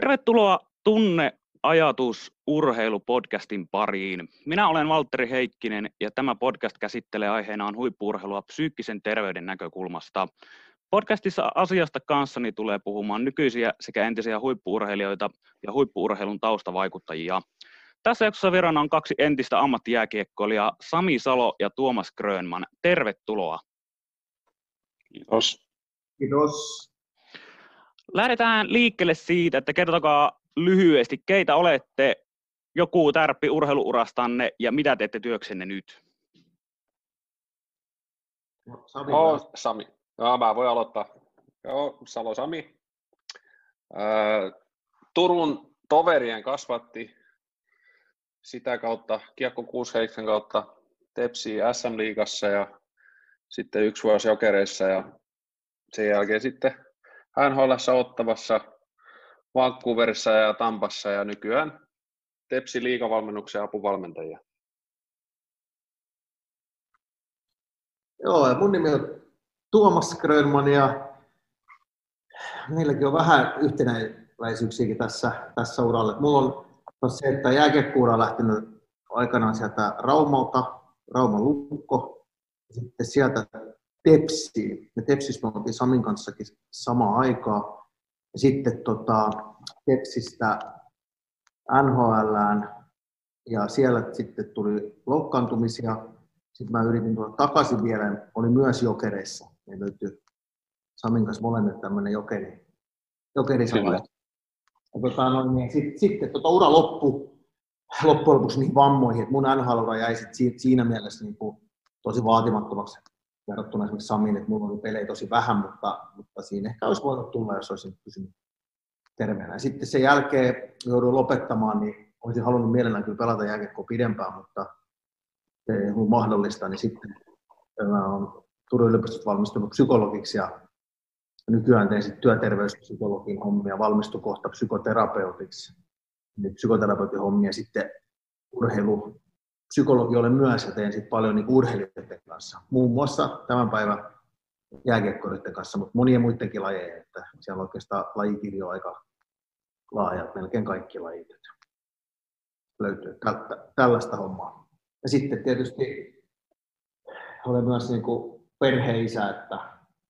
Tervetuloa Tunne ajatus urheilupodcastin pariin. Minä olen Valtteri Heikkinen ja tämä podcast käsittelee aiheenaan huippuurheilua psyykkisen terveyden näkökulmasta. Podcastissa asiasta kanssani tulee puhumaan nykyisiä sekä entisiä huippuurheilijoita ja huippuurheilun taustavaikuttajia. Tässä jaksossa vieraana on kaksi entistä ammattijääkiekkoilijaa, Sami Salo ja Tuomas Grönman. Tervetuloa. Kiitos. Kiitos. Lähdetään liikkeelle siitä, että kertokaa lyhyesti, keitä olette, joku tärppi urheiluurastanne ja mitä teette työksenne nyt? Sami. Oh, Sami. No, mä voin aloittaa. Joo, Salo Sami. Turun toverien kasvatti sitä kautta, Kiekko 67 kautta Tepsi SM-liigassa ja sitten yksi vuosi Jokereissa ja sen jälkeen sitten NHL Ottavassa, Vancouverissa ja Tampassa ja nykyään Tepsi liikavalmennuksen apuvalmentajia. Joo, ja mun nimi on Tuomas Grönman ja meilläkin on vähän yhtenäväisyyksiäkin tässä, tässä uralla. Mulla on se, että jääkiekkuura on lähtenyt aikanaan sieltä Raumalta, Rauman lukko, sitten sieltä Tepsiin. Me Tepsissä me oltiin Samin kanssakin samaan aikaa. Ja sitten tota, Tepsistä NHLään ja siellä sitten tuli loukkaantumisia. Sitten mä yritin tulla takaisin vielä, oli myös jokereissa. Me löytyi Samin kanssa molemmat tämmöinen jokeri, jokeri tota, no, niin sitten, sitten tota, ura loppu loppujen lopuksi niin vammoihin, että mun nhl jäi sit siinä mielessä niin kuin, tosi vaatimattomaksi verrattuna esimerkiksi Samiin, että mulla oli pelejä tosi vähän, mutta, mutta siinä ehkä olisi voinut tulla, jos olisin pysynyt terveenä. Ja sitten sen jälkeen jouduin lopettamaan, niin olisin halunnut mielellään kyllä pelata jääkiekkoa pidempään, mutta se ei ollut mahdollista, niin sitten mä olen Turun yliopistosta valmistunut psykologiksi ja nykyään teen sitten työterveyspsykologin hommia, valmistun kohta psykoterapeutiksi. Niin psykoterapeutin hommia sitten urheilu, psykologi olen myös ja teen sit paljon niin urheilijoiden kanssa. Muun muassa tämän päivän jääkiekkoilijoiden kanssa, mutta monien muidenkin lajeja. Että siellä on oikeastaan lajikirjo aika laaja, melkein kaikki lajit löytyy tällaista hommaa. Ja sitten tietysti olen myös niin kuin perheisä, että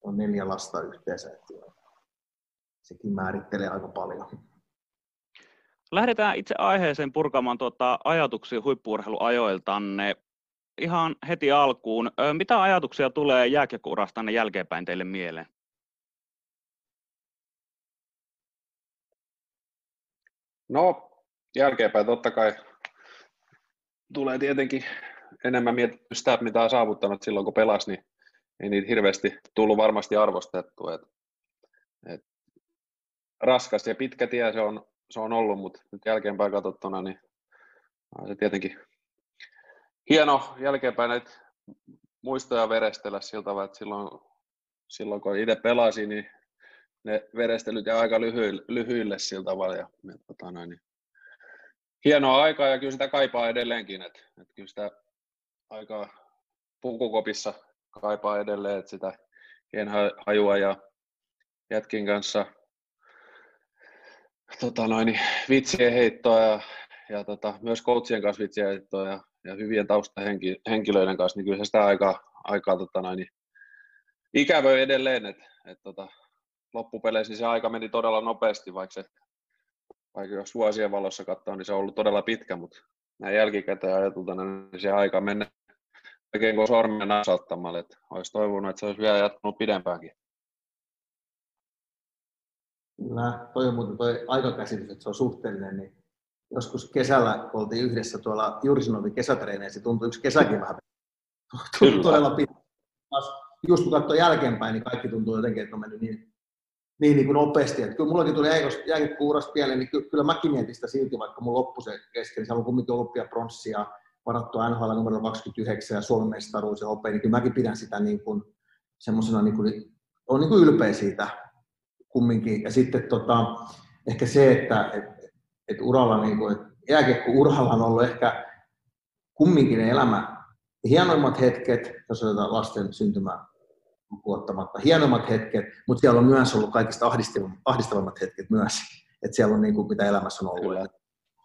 on neljä lasta yhteensä. Sekin määrittelee aika paljon. Lähdetään itse aiheeseen purkamaan tuota ajatuksia huippuurheiluajoiltanne. Ihan heti alkuun, mitä ajatuksia tulee jääkiekkourastanne jälkeenpäin teille mieleen? No, jälkeenpäin totta kai tulee tietenkin enemmän mietitty sitä, mitä on saavuttanut silloin, kun pelasi, niin ei niitä hirveästi tullut varmasti arvostettu. Et, et, raskas ja pitkä tie se on, se on ollut, mutta nyt jälkeenpäin katsottuna, niin se tietenkin hieno jälkeenpäin näitä muistoja verestellä siltä tavalla, että silloin, silloin kun itse pelasin, niin ne verestelyt jäi aika lyhyille, lyhyille sillä tavalla. Ja, ja tota noin, niin hienoa aikaa ja kyllä sitä kaipaa edelleenkin, että, että kyllä sitä aikaa pukukopissa kaipaa edelleen, että sitä hajua ja jätkin kanssa tota noin, vitsien heittoa ja, ja tota, myös coachien kanssa vitsien heittoa ja, ja hyvien taustahenkilöiden kanssa, niin kyllä se sitä aikaa, aikaa tota noin, ikävöi edelleen, että et, tota, loppupeleissä niin se aika meni todella nopeasti, vaikka se vaikka jos vuosien valossa katsoo, niin se on ollut todella pitkä, mutta näin jälkikäteen ajatultuna, niin se aika mennä oikein kuin sormen nasauttamalla, että olisi toivonut, että se olisi vielä jatkunut pidempäänkin. Kyllä, toi on muuten toi aikakäsitys, että se on suhteellinen, niin joskus kesällä, kun oltiin yhdessä tuolla Jursinovin kesätreeneissä, tuntui yksi kesäkin vähän tuntui todella pitkä. Just kun katsoo jälkeenpäin, niin kaikki tuntuu jotenkin, että on mennyt niin, niin, niin kuin nopeasti. Että kyllä mullakin tuli jääkiekko-urasta pieleen, niin kyllä mäkin mietin sitä silti, vaikka mun loppu se kesken. Niin se on kumminkin olympia ja varattu NHL numero 29 ja Suomen mestaruus ja hopea, niin kyllä mäkin pidän sitä niin kuin, semmoisena, niin kuin, on niin kuin ylpeä siitä kumminkin. Ja sitten tota, ehkä se, että et, et uralla, niin kuin, että jääkiekko-uralla on ollut ehkä kumminkin elämä hienoimmat hetket, jos otetaan lasten syntymä lukuottamatta, hienommat hetket, mutta siellä on myös ollut kaikista ahdistavammat hetket myös. että siellä on niin kuin, mitä elämässä on ollut. Kyllä.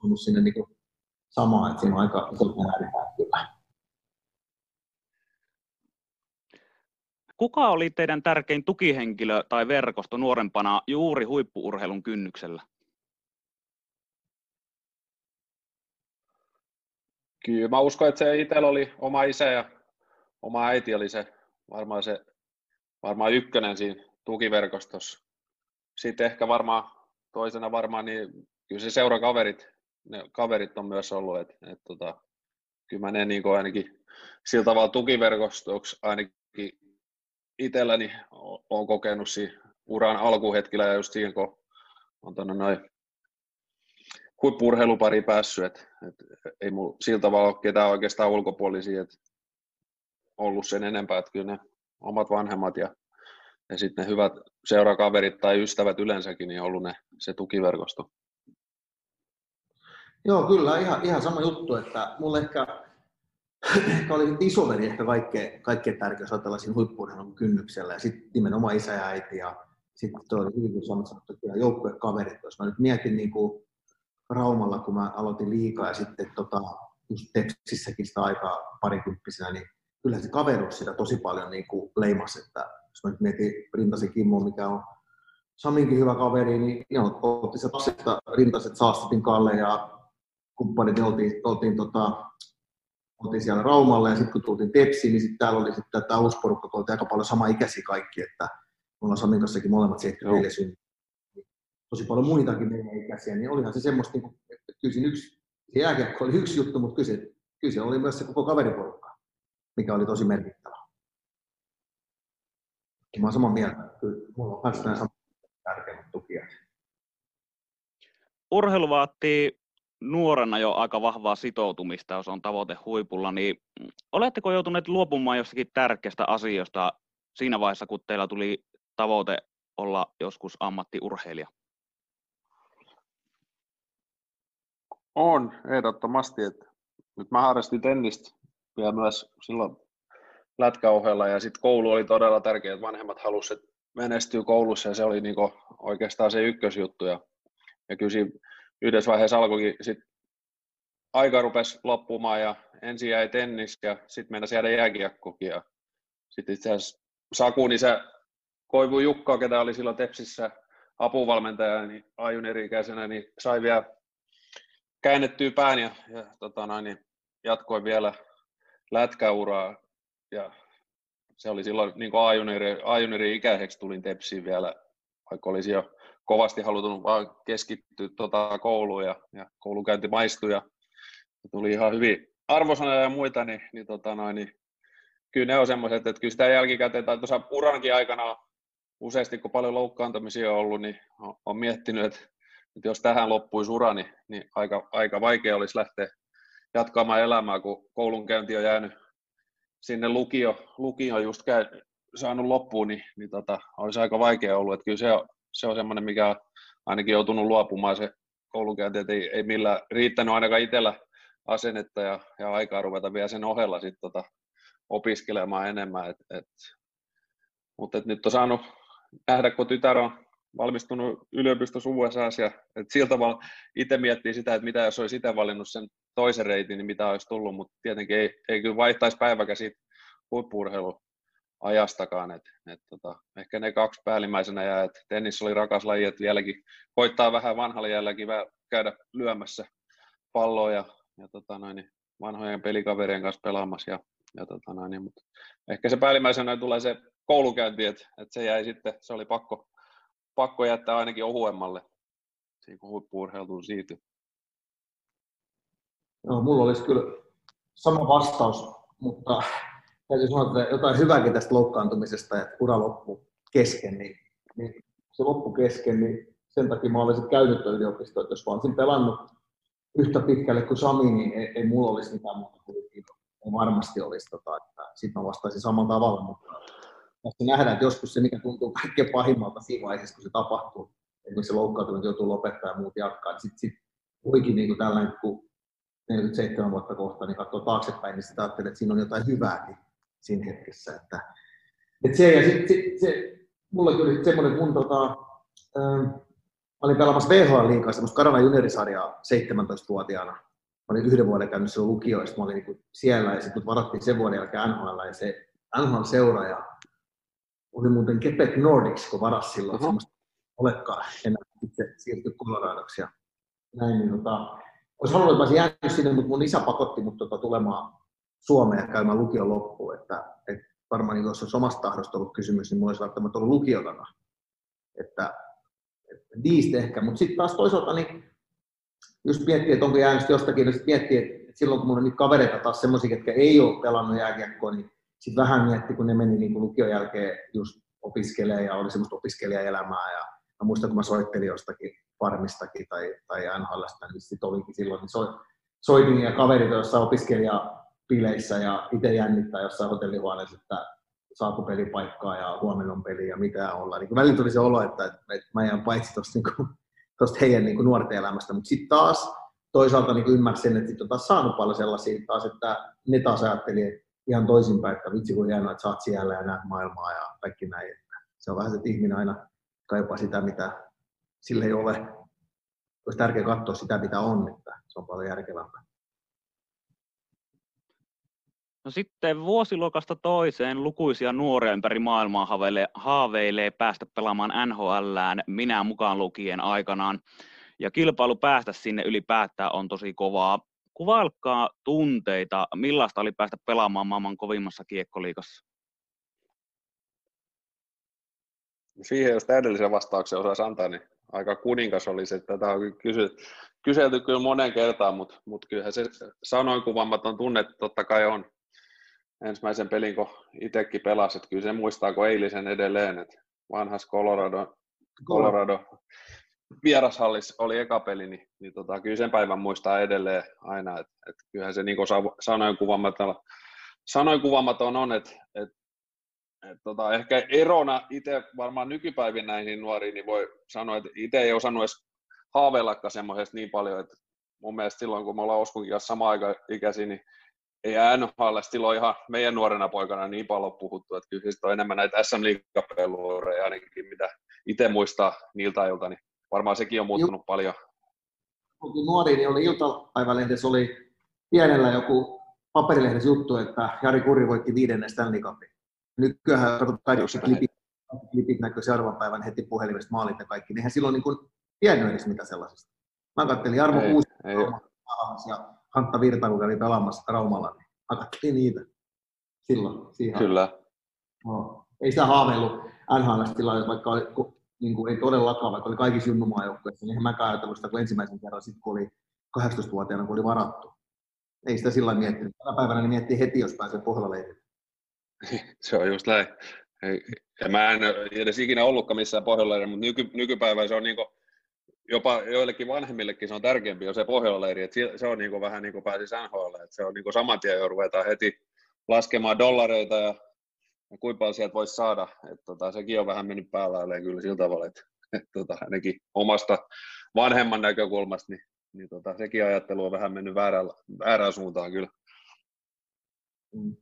On sinne niin kuin, samaa, että siinä on aika isot kyllä. Kuka oli teidän tärkein tukihenkilö tai verkosto nuorempana juuri huippuurheilun kynnyksellä? Kyllä mä uskon, että se itsellä oli oma isä ja oma äiti oli se varmaan se varmaan ykkönen siinä tukiverkostossa. Sitten ehkä varmaan toisena varmaan niin kyllä se seurakaverit, ne kaverit on myös ollut, että et tota, kyllä mä ne niin ainakin sillä tavalla tukiverkostoksi ainakin itselläni olen kokenut siinä uran alkuhetkellä ja just siihen, kun on tuonne noin huippurheilupari päässyt, että et, ei mulla sillä tavalla ole ketään oikeastaan ulkopuolisia, että ollut sen enempää, että kyllä ne omat vanhemmat ja, ja sitten ne hyvät seurakaverit tai ystävät yleensäkin, niin on ollut ne, se tukiverkosto. Joo, kyllä, ihan, ihan sama juttu, että mulle ehkä, ehkä oli isoveli ehkä kaikkein, kaikkein tärkeä, jos ajatellaan siinä huippuurheilun kynnyksellä, ja sitten nimenomaan isä ja äiti, ja sitten tuo oli hyvin sanottu, että joukkuekaverit, jos mä nyt mietin niin kuin Raumalla, kun mä aloitin liikaa, ja sitten tota, just Tepsissäkin sitä aikaa parikymppisenä, niin kyllä se kaveruus sitä tosi paljon niin kuin leimasi, että jos mä nyt mietin Rintasi Kimmo, mikä on Saminkin hyvä kaveri, niin ne otti se tasetta Rintaset Saastatin Kalle ja kumppanit, oltiin, oltiin, tota, oltiin siellä Raumalla ja sitten kun tultiin Tepsiin, niin sitten täällä oli sitten tämä uusi porukka, kun oltiin aika paljon sama ikäisiä kaikki, että me ollaan Samin kanssakin molemmat 74 syntyneet. Tosi paljon muitakin meidän ikäisiä, niin olihan se semmoista, niin kuin, että kyllä siinä yksi, se jääkiekko oli yksi juttu, mutta kyllä se, kyllä se oli myös se koko kaveriporukka mikä oli tosi merkittävä. Mä olen samaa mieltä. Kyllä mulla on myös nämä tärkeimmät tukia. Urheilu vaatii nuorena jo aika vahvaa sitoutumista, jos on tavoite huipulla, niin oletteko joutuneet luopumaan jostakin tärkeästä asiasta siinä vaiheessa, kun teillä tuli tavoite olla joskus ammattiurheilija? On, ehdottomasti. Että nyt mä harrastin tennistä vielä myös silloin lätkäohella ja sitten koulu oli todella tärkeä, että vanhemmat halusivat, että menestyy koulussa ja se oli niinku oikeastaan se ykkösjuttu ja, ja kyllä yhdessä vaiheessa alkoikin sit aika rupesi loppumaan ja ensin jäi tennis ja sitten mennä jäädä jääkiekkokin ja sitten itse asiassa Saku, niin se Koivu Jukka, ketä oli silloin Tepsissä apuvalmentaja, niin ajun eri-ikäisenä, niin sai vielä käännettyä pään ja, ja tota noin, niin jatkoi vielä lätkäuraa. Ja se oli silloin niin ajuneri, ajuneri ikäiseksi tulin Tepsiin vielä, vaikka olisi jo kovasti halutunut vaan keskittyä tuota kouluun ja, ja koulukäynti maistui ja, tuli ihan hyvin arvosanoja ja muita, niin, niin, tota noin, niin kyllä ne on semmoiset, että kyllä sitä jälkikäteen tai tuossa urankin aikana useasti kun paljon loukkaantumisia on ollut, niin on, on miettinyt, että, että jos tähän loppuisi ura, niin, niin aika, aika vaikea olisi lähteä jatkamaan elämää, kun koulunkäynti on jäänyt sinne lukio, lukio just käy, saanut loppuun, niin, niin tota, olisi aika vaikea ollut. Että kyllä se on, se on semmoinen, mikä on ainakin joutunut luopumaan se koulunkäynti, että ei, ei millään riittänyt ainakaan itsellä asennetta ja, ja aikaa ruveta vielä sen ohella sit tota, opiskelemaan enemmän. Et, et, mutta et nyt on saanut nähdä, kun tytär on valmistunut yliopistossa USA, ja sillä tavalla itse miettii sitä, että mitä jos olisi itse valinnut sen toisen reitin, niin mitä olisi tullut, mutta tietenkin ei, ei kyllä vaihtaisi päiväkä siitä ajastakaan, että et, tota, ehkä ne kaksi päällimmäisenä jää, että tennis oli rakas laji, että vieläkin koittaa vähän vanhalla jäälläkin käydä lyömässä palloa ja, ja tota noin, niin vanhojen pelikaverien kanssa pelaamassa ja, ja tota noin, niin, mutta ehkä se päällimmäisenä tulee se koulukäynti, että, että se jäi sitten, se oli pakko, pakko jättää ainakin ohuemmalle, siinä kun huippu siitä. Joo, mulla olisi kyllä sama vastaus, mutta täytyy sanoa, että jotain hyvääkin tästä loukkaantumisesta, että ura loppu kesken, niin, niin se loppu kesken, niin sen takia mä olisin käynyt yliopistoa, että jos mä olisin pelannut yhtä pitkälle kuin Sami, niin ei, ei mulla olisi mitään muuta kuin ei varmasti olisi, tota, että sitten mä vastaisin samalla tavalla, mutta tässä nähdään, että joskus se, mikä tuntuu kaikkein pahimmalta siinä vaiheessa, kun se tapahtuu, esimerkiksi se loukkaantuminen joutuu lopettamaan ja muut jatkaa, niin sitten sit voikin niin tällainen, kun 47 vuotta kohta, niin katsoo taaksepäin, niin sitä ajattelee, että siinä on jotain hyvääkin siinä hetkessä. Että, että se, ja sit, se, mulla oli semmoinen, mun tota, ähm, olin pelaamassa VHL-liikaa semmoista Karana juniorisarjaa 17-vuotiaana. Mä olin yhden vuoden käynyt silloin lukioissa, mä olin niin siellä ja sitten varattiin sen vuoden jälkeen NHL ja se NHL-seuraaja oli muuten Quebec Nordics, kun varas silloin uh-huh. semmoista olekaan enää itse siirtyi Coloradoksi ja näin, niin tota, olisi halunnut, että mä olisin jäänyt sinne, mutta mun isä pakotti mut tota, tulemaan Suomeen ja käymään lukion loppuun, että, että varmaan niin jos olisi omasta tahdosta ollut kysymys, niin mulla olisi välttämättä ollut lukiotana. Että, että niistä ehkä, mutta sitten taas toisaalta niin just miettii, että onko jäänyt jostakin, niin miettii, että silloin kun mulla on niitä kavereita taas semmoisia, ketkä ei ole pelannut jääkiekkoa, niin sitten vähän mietti, kun ne meni niin kuin lukion jälkeen just opiskelemaan ja oli semmoista opiskelijaelämää ja mä muistan, kun mä soittelin jostakin farmistakin tai, tai NHLstä, niin sitten olikin silloin, niin so, soitin ja kaverit jossain opiskelijapileissä ja itse jännittää jossain hotellihuoneessa, että saako pelipaikkaa ja huomenna on peli ja mitä olla. Niin välillä tuli se olo, että, että mä jään paitsi tuosta niin heidän niin nuorten elämästä, mutta sitten taas toisaalta niin ymmärsin, että sitten on taas saanut paljon sellaisia taas, että ne taas ajatteli ihan toisinpäin, että vitsi kun hienoa, että sä oot siellä ja näet maailmaa ja kaikki näin. Se on vähän se, että ihminen aina kaipaa sitä, mitä sillä ei ole. Olisi tärkeää katsoa sitä, mitä on, että se on paljon järkevämpää. No sitten vuosiluokasta toiseen lukuisia nuoria ympäri maailmaa haaveilee, haaveilee päästä pelaamaan NHLään, minä mukaan lukien aikanaan. Ja kilpailu päästä sinne ylipäätään on tosi kovaa. Kuvailkaa tunteita, millaista oli päästä pelaamaan maailman kovimmassa kiekkoliikassa? Siihen, jos täydellisen vastauksen osaisi antaa, niin aika kuninkas oli se, että tätä on kysytty, kyselty kyllä monen kertaan, mutta, mutta kyllähän se sanoin kuvamaton tunne totta kai on ensimmäisen pelin, kun itsekin pelasi, että kyllä se muistaa, kun eilisen edelleen, että vanhas Colorado, Colorado vierashallis oli eka peli, niin, niin tota, kyllä sen päivän muistaa edelleen aina, että, että kyllähän se niin kuin sanoin kuvamaton, sanoin kuvamaton on, että, että et tota, ehkä erona itse varmaan nykypäivin näihin nuoriin, niin voi sanoa, että itse ei osannut edes haaveillakaan semmoisesta niin paljon, että mun mielestä silloin, kun me ollaan Oskunkin kanssa sama aika ikäisiä, niin ei NHL silloin ihan meidän nuorena poikana niin paljon puhuttu, että kyllä on enemmän näitä SM Liigapelureja ainakin, mitä itse muistaa niiltä ajoilta, niin varmaan sekin on muuttunut Juh. paljon. Kun nuori, niin oli iltapäivälehdessä oli pienellä joku paperilehdessä juttu, että Jari Kuri voitti viidennen Stanley Cupin. Nykyään kaikki klipit, klipit näkyy seuraavan päivän heti puhelimesta maalit ja kaikki. Eihän silloin niin tiennyt edes mitä sellaisesta. Mä katselin Jarmo Kuusi ja Hantta Virta, kun kävi pelaamassa Raumalla, niin mä katselin niitä silloin. Siihen Kyllä. No, ei sitä haaveillut NHL tilaa, vaikka oli, niin kuin, ei todellakaan, vaikka oli kaikissa junnumaajoukkueissa, niin eihän mäkään ajatellut sitä, kun ensimmäisen kerran sitten, kun oli 18-vuotiaana, kun oli varattu. Ei sitä sillä miettinyt. Tänä päivänä niin miettii heti, jos pääsee pohjalla. Se on just näin. Ja mä en edes ikinä ollutkaan missään pohjalla mutta nyky, nykypäivänä se on niin kuin, jopa joillekin vanhemmillekin se on tärkeämpi jo se pohjalla että se on niin kuin, vähän niin kuin pääsisi NHL, että se on niin kuin saman tien jo ruvetaan heti laskemaan dollareita ja, ja kuinka paljon sieltä voisi saada. Että tota, sekin on vähän mennyt päällä kyllä sillä tavalla, että, että tota, ainakin omasta vanhemman näkökulmasta, niin, niin tota, sekin ajattelu on vähän mennyt väärään, väärään suuntaan kyllä. Mm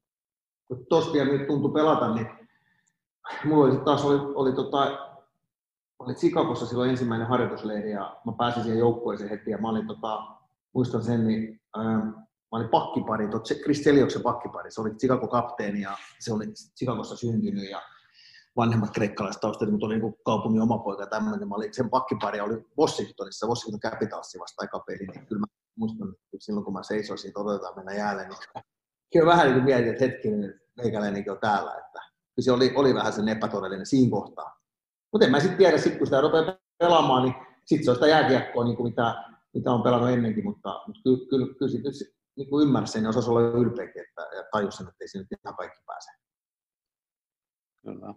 kun vielä nyt tuntui pelata, niin mulla oli taas oli, oli, tota, oli Chicagossa silloin ensimmäinen harjoitusleiri ja mä pääsin siihen joukkueeseen heti ja mä olin, tota, muistan sen, niin ähm, mä olin pakkipari, tot, Chris Selioksen pakkipari, se oli Chicago kapteeni ja se oli Chicagossa syntynyt ja vanhemmat kreikkalaiset taustat, mutta oli niin kaupungin oma poika ja tämmöinen. Mä olin, sen pakkipari oli Washingtonissa, Washington Capitalsi vasta aika peli, niin kyllä mä muistan, että silloin kun mä seisoisin, että odotetaan mennä jäälle, niin kyllä vähän niin mietin, että hetkinen, meikäläinenkin on täällä, että se oli, oli vähän sen epätodellinen siinä kohtaa. Mutta en mä sitten tiedä, sit kun sitä rupeaa pelaamaan, niin sitten se on sitä jääkiekkoa, niin kuin mitä, mitä on pelannut ennenkin, mutta, mutta kyllä, kyllä, kyllä sitten niin kuin ymmärsin sen ja osasi olla ylpeäkin, että, ja tajus sen, että ei sinne ihan kaikki pääse. Kyllä.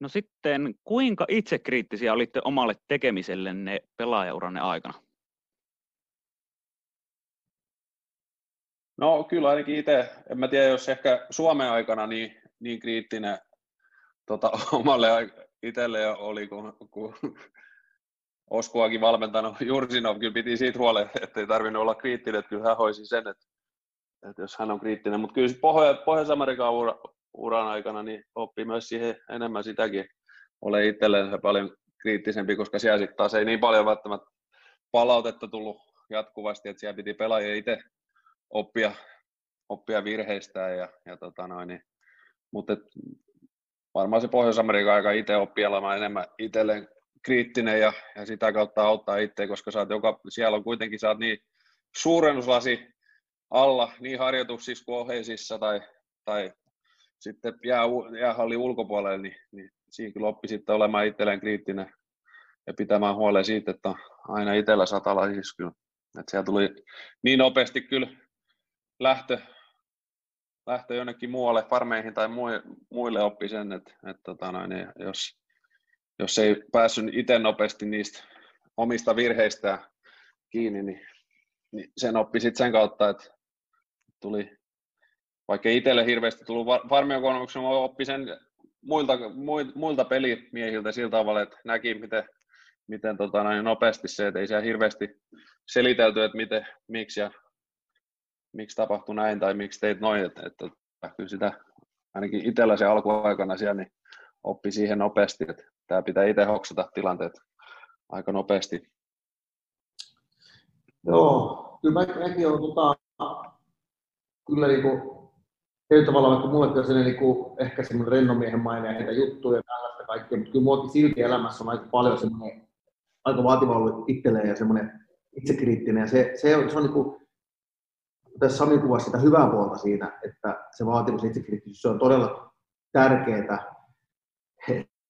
No sitten, kuinka itsekriittisiä olitte omalle tekemisellenne pelaajauranne aikana? No kyllä ainakin itse, en mä tiedä jos ehkä Suomen aikana niin, niin kriittinen tota, omalle itselle oli, kun, kun Oskuakin valmentanut Jursinov, kyllä piti siitä huolen, että ei tarvinnut olla kriittinen, että kyllä hän hoisi sen, että, että jos hän on kriittinen. Mutta kyllä Pohjois- Pohjois-Amerikan ura, uran aikana niin oppi myös siihen enemmän sitäkin. Ole itselleen paljon kriittisempi, koska siellä sitten taas ei niin paljon välttämättä palautetta tullut jatkuvasti, että siellä piti pelaajia itse oppia, oppia virheistään. Ja, ja tota noin, niin, mutta varmaan se Pohjois-Amerikan aika itse oppii olemaan enemmän itselleen kriittinen ja, ja sitä kautta auttaa itse, koska sä joka, siellä on kuitenkin sä niin suurennuslasi alla niin harjoituksissa kuin oheisissa tai, tai sitten jää, jäähallin ulkopuolelle, niin, niin siinä kyllä oppi sitten olemaan itselleen kriittinen ja pitämään huolen siitä, että on aina itsellä satalaisissa kyllä. Että siellä tuli niin nopeasti kyllä lähtö, lähtö jonnekin muualle, farmeihin tai muille oppi sen, että, että tota noin, niin jos, jos ei päässyt itse nopeasti niistä omista virheistä kiinni, niin, niin sen oppi sitten sen kautta, että tuli, vaikka itselle hirveästi tullut farmien kokemuksen, oppi sen muilta, muilta pelimiehiltä sillä tavalla, että näki, miten, miten tota, näin nopeasti se, että ei siellä hirveästi selitelty, että miten, miksi ja miksi tapahtui näin tai miksi teit noin, että, että, kyllä sitä ainakin itsellä se alkuaikana siellä niin oppi siihen nopeasti, että tämä pitää itse hoksata tilanteet aika nopeasti. Joo, kyllä mä, mäkin olen tota, kyllä niin kuin, tavalla, vaikka mulle on niin kuin, ehkä semmoinen rennomiehen maine ja niitä juttuja ja tällaista kaikkea, mutta kyllä muakin silti elämässä on aika paljon semmoinen aika vaativa ollut itselleen ja semmoinen itsekriittinen ja se, se on, se on niin kuin, tässä Sami kuvasi sitä hyvää puolta siinä, että se vaatimus itsekriittisyys se on todella tärkeää.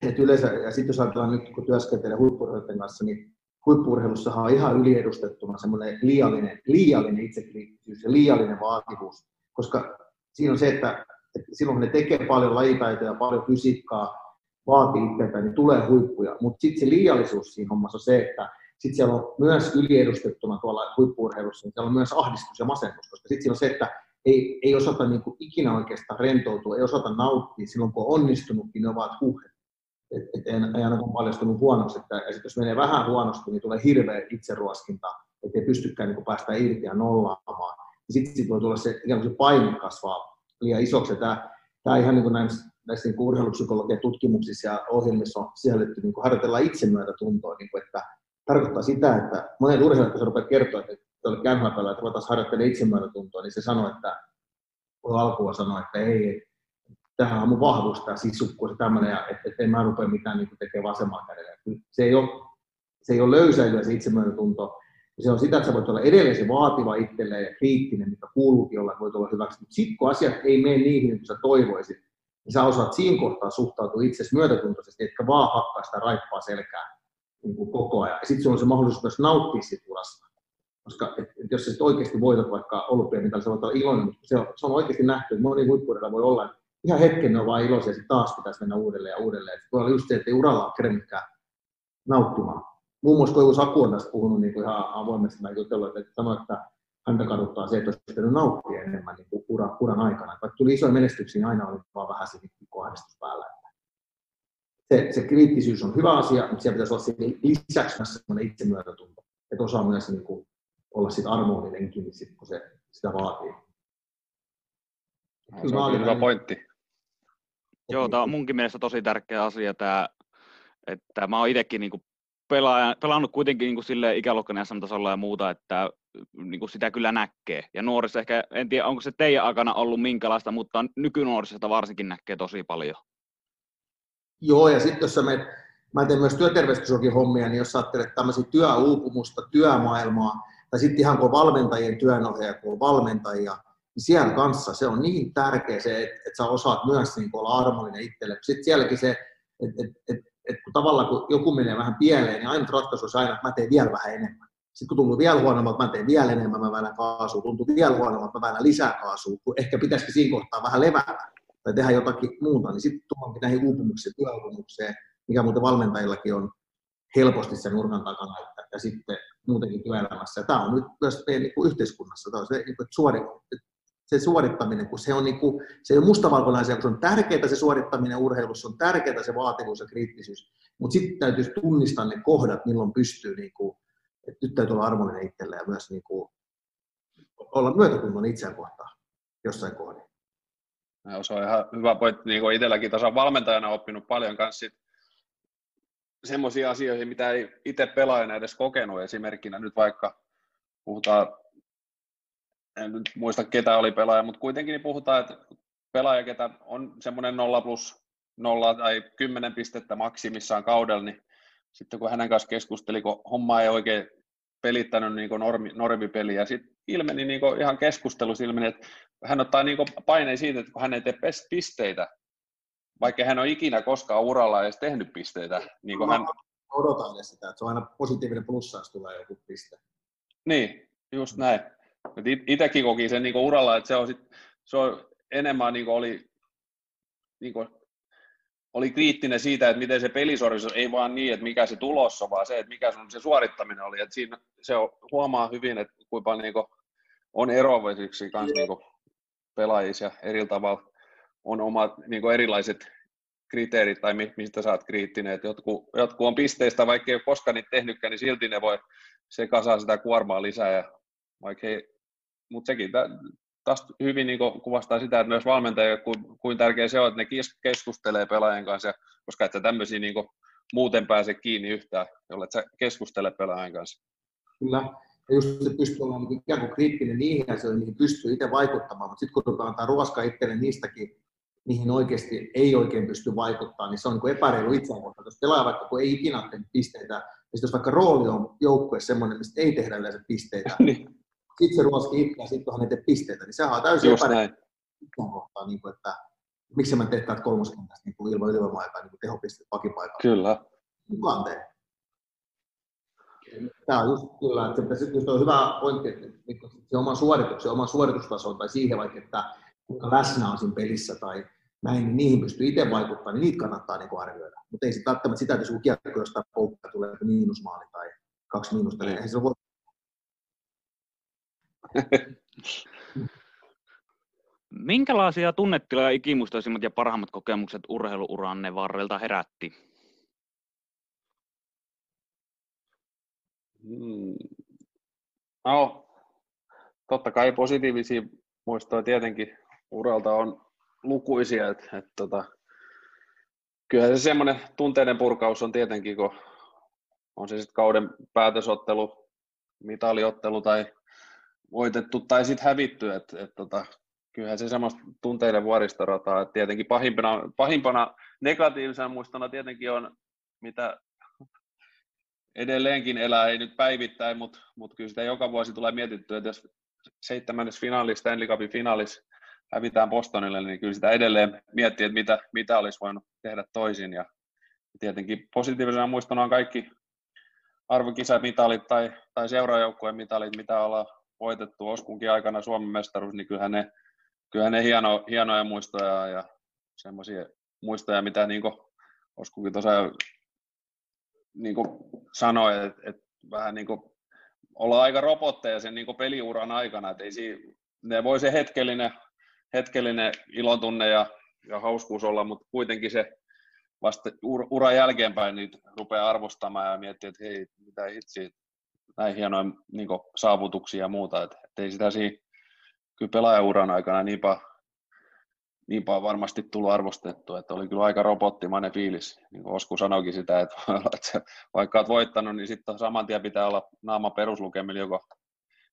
Et yleensä, ja sitten jos ajatellaan nyt, kun työskentelee huippurheilijoiden kanssa, niin huippurheilussahan on ihan yliedustettuna semmoinen liiallinen, liiallinen itsekriittisyys ja liiallinen vaativuus, koska siinä on se, että, että silloin kun ne tekee paljon lajitaitoja, paljon fysiikkaa, vaatii itseltään, niin tulee huippuja. Mutta sitten se liiallisuus siinä hommassa on se, että sitten siellä on myös yliedustettuna tuolla huippuurheilussa, niin siellä on myös ahdistus ja masennus, koska sitten siinä on se, että ei, ei osata niin kuin ikinä oikeastaan rentoutua, ei osata nauttia silloin, kun on onnistunutkin, niin ne ovat huuhet. Et, et ei, ainakaan paljastunut huonoksi, että ja sit jos menee vähän huonosti, niin tulee hirveä itseruoskinta, ettei pystykään niin päästä irti ja nollaamaan. Sitten sit voi tulla se, ikään kuin se paine kasvaa liian isoksi. Tämä, tämä ihan niin kuin näissä, näissä niin urheilupsykologian tutkimuksissa ja ohjelmissa on sisällytty, niin kuin harjoitellaan itsemyötätuntoa, niin kuin, että tarkoittaa sitä, että monet urheilijat, kun se rupeaa kertoa, että tuolle kämpäpällä, että ruvetaan harjoittelemaan itsemyötätuntoa, niin se sanoo, että alkua sanoi, että ei, tähän on mun vahvuus, tämä sisukku ja tämmöinen, ja että, että en mä rupea mitään niin tekemään vasemmalla kädellä. Se ei ole, se ei ole löysäilyä se itsemyötätunto, se on sitä, että sä voit olla edelleen se vaativa itselleen ja kriittinen, mikä kuuluukin olla, voit olla hyväksi. Mutta sitten kun asiat ei mene niihin, kuin sä toivoisit, niin sä osaat siinä kohtaa suhtautua itsesi myötätuntoisesti, etkä vaan hakkaa sitä raippaa selkää niin kuin koko ajan. Ja sitten sulla on se mahdollisuus myös nauttia siitä urasta. Koska et, et jos sä sit oikeasti voitat vaikka olympiamitalli, sä voit olla iloinen, mutta se on, se on oikeasti nähty, että moni huippuudella voi olla, että ihan hetken ne on vaan iloisia, ja taas pitäisi mennä uudelleen ja uudelleen. Sitten voi olla just se, että ei uralla ole kerennytkään nauttimaan. Muun muassa Koivu Saku on tästä puhunut niin kuin ihan avoimesti, mä jutellut, että sanoi, että häntä kaduttaa se, että olisi pitänyt nauttia enemmän niin kuin uran, uran aikana. Vaikka tuli isoja menestyksiä, niin aina oli vaan vähän se kohdistus päällä se, se kriittisyys on hyvä asia, mutta siellä pitäisi olla siinä lisäksi myös sellainen itsemyötätunto, että osaa myös niin kuin, olla sit armoillinenkin, niin sit, kun se sitä vaatii. No, se on hyvä pointti. Joo, tämä on munkin mielestä tosi tärkeä asia, tämä, että mä oon itsekin niin pelaaja, pelannut kuitenkin niin sille ikäluokkana tasolla ja muuta, että niin kuin sitä kyllä näkee. Ja nuorissa ehkä, en tiedä onko se teidän aikana ollut minkälaista, mutta nykynuorissa varsinkin näkee tosi paljon. Joo, ja sitten jos sä menet, mä teen myös työterveyskysyokin hommia, niin jos sä ajattelet tämmöisiä työuupumusta, työmaailmaa, tai sitten ihan kun valmentajien työnohjaaja, kun on valmentajia, niin siellä kanssa se on niin tärkeä se, että, että sä osaat myös niin olla armollinen itselle. Sitten sielläkin se, että, että, että, että kun tavallaan kun joku menee vähän pieleen, niin ainut ratkaisu on aina, että mä teen vielä vähän enemmän. Sitten kun tuntuu vielä huonommalta, mä teen vielä enemmän, mä väännän kaasua. Tuntuu vielä huonommalta, mä väännän lisää kaasua, kun ehkä pitäisikin siinä kohtaa vähän levätä tai tehdä jotakin muuta, niin sitten tuonkin näihin uupumukseen, työuupumukseen, mikä muuten valmentajillakin on helposti sen nurkan takana, että, ja sitten muutenkin työelämässä. Tämä on nyt myös meidän niin kuin yhteiskunnassa, tämä on se, niin että suori, se suorittaminen, kun se on niin kuin, se ei ole mustavalkoinen asia, kun se on tärkeää se suorittaminen urheilussa, on tärkeää se vaativuus ja kriittisyys, mutta sitten täytyisi tunnistaa ne kohdat, milloin pystyy, niin kuin, että nyt täytyy olla armollinen itselleen ja myös niin kuin, olla myötätunnon itseään kohtaan jossain kohdassa. Se on ihan hyvä pointti, niin kuin itselläkin tasan valmentajana oppinut paljon kanssa semmoisia asioihin, mitä ei itse pelaajana edes kokenut. Esimerkkinä nyt vaikka puhutaan, en nyt muista ketä oli pelaaja, mutta kuitenkin niin puhutaan, että pelaaja, ketä on semmoinen 0 plus 0 tai 10 pistettä maksimissaan kaudella, niin sitten kun hänen kanssa keskusteli, kun homma ei oikein pelittänyt niin normi, normipeliä, sitten ilmeni niin ihan keskustelussa ilmeni, että hän ottaa niin paineen siitä, että kun hän ei tee pisteitä, vaikka hän on ikinä koskaan uralla edes tehnyt pisteitä. Niin kuin hän... Odotan edes sitä, että se on aina positiivinen plussa, jos tulee joku piste. Niin, just näin. Itsekin koki sen niin uralla, että se on, sit, se on enemmän niin oli, niin kuin, oli kriittinen siitä, että miten se pelisuoritus ei vaan niin, että mikä se tulos on, vaan se, että mikä sun se suorittaminen oli. Että siinä se on, huomaa hyvin, että kuinka paljon niin kuin, on eroavaisiksi kanssa niin pelaajissa ja eri tavalla on omat niin kuin erilaiset kriteerit tai mistä sä oot kriittinen. Että jotkut, jotkut on pisteistä, vaikka ei ole koskaan niitä tehnytkään, niin silti ne voi, se kasaa sitä kuormaa lisää. Ja vaikka ei, mutta sekin taas hyvin niin kuvastaa sitä, että myös valmentaja, kuin, kuin tärkeää se on, että ne keskustelee pelaajien kanssa, koska että tämmöisiä niin muuten pääse kiinni yhtään, jolle sä keskustele pelaajien kanssa. Kyllä, ja just se pystyy olemaan niin ikään kuin kriittinen niihin asioihin, mihin pystyy itse vaikuttamaan, mutta sitten kun ruvetaan antaa ruoskaa itselle niistäkin mihin oikeasti ei oikein pysty vaikuttamaan, niin se on niin epäreilu itseään Jos pelaa vaikka, kun ei ikinä ole pisteitä, ja jos vaikka rooli on joukkue semmoinen, mistä ei tehdä yleensä pisteitä, niin. sitten se ruoski itse ja sitten kun hän ei tee pisteitä, niin sehän on täysin epäreilu kohtaa, niin kuin, että miksi mä teet täältä kolmoskentästä niin ilman ylivoimaa niin tehopisteet pakipaikalla. Kyllä. Kukaan tee. Tämä on just kyllä, että se, just on hyvä pointti, että se oma suorituksen, oma suoritustason tai siihen vaikka, että kuinka läsnä on siinä pelissä tai näin, niin niihin pystyy itse vaikuttamaan, niin niitä kannattaa niin arvioida. Mutta ei sitten välttämättä sitä, että jos kiekko jostain poukkaa tulee miinusmaali tai kaksi miinusta, niin ei se voi. Minkälaisia tunnetiloja ikimuistoisimmat ja parhaimmat kokemukset urheiluuranne varrelta herätti? Hmm. No, totta kai positiivisia muistoja tietenkin uralta on lukuisia, että, että tota, kyllähän se semmoinen tunteiden purkaus on tietenkin, kun on se sitten kauden päätösottelu, mitaliottelu tai voitettu tai sitten hävitty, että et, tota, kyllähän se semmoista tunteiden vuoristorataa, että tietenkin pahimpana, pahimpana negatiivisena muistona tietenkin on, mitä edelleenkin elää, ei nyt päivittäin, mutta mut kyllä sitä joka vuosi tulee mietittyä, että jos seitsemännes finaalissa, Stanley Cupin finaalissa hävitään Bostonille, niin kyllä sitä edelleen miettii, että mitä, mitä olisi voinut tehdä toisin. Ja tietenkin positiivisena muistona on kaikki arvokisamitalit tai, tai seuraajoukkueen mitalit, mitä ollaan voitettu Oskunkin aikana Suomen mestaruus, niin kyllähän ne, kyllähän ne hieno, hienoja muistoja ja semmoisia muistoja, mitä niin Oskunkin tuossa niin sanoi, että, että vähän niin kuin olla aika robotteja sen niin peliuran aikana, että ei siinä, ne voi se hetkellinen hetkellinen ilotunne ja, ja hauskuus olla, mutta kuitenkin se vasta ur, uran jälkeenpäin niin rupeaa arvostamaan ja miettii, että hei, mitä itse näin hienoja niin saavutuksia ja muuta, että, että ei sitä siinä kyllä pelaajauran aikana niin paljon, niin paljon varmasti tullut arvostettua, että oli kyllä aika robottimainen fiilis. Niin kuin Osku sanoikin sitä, että, vaikka olet voittanut, niin sitten saman tien pitää olla naama peruslukemilla, joko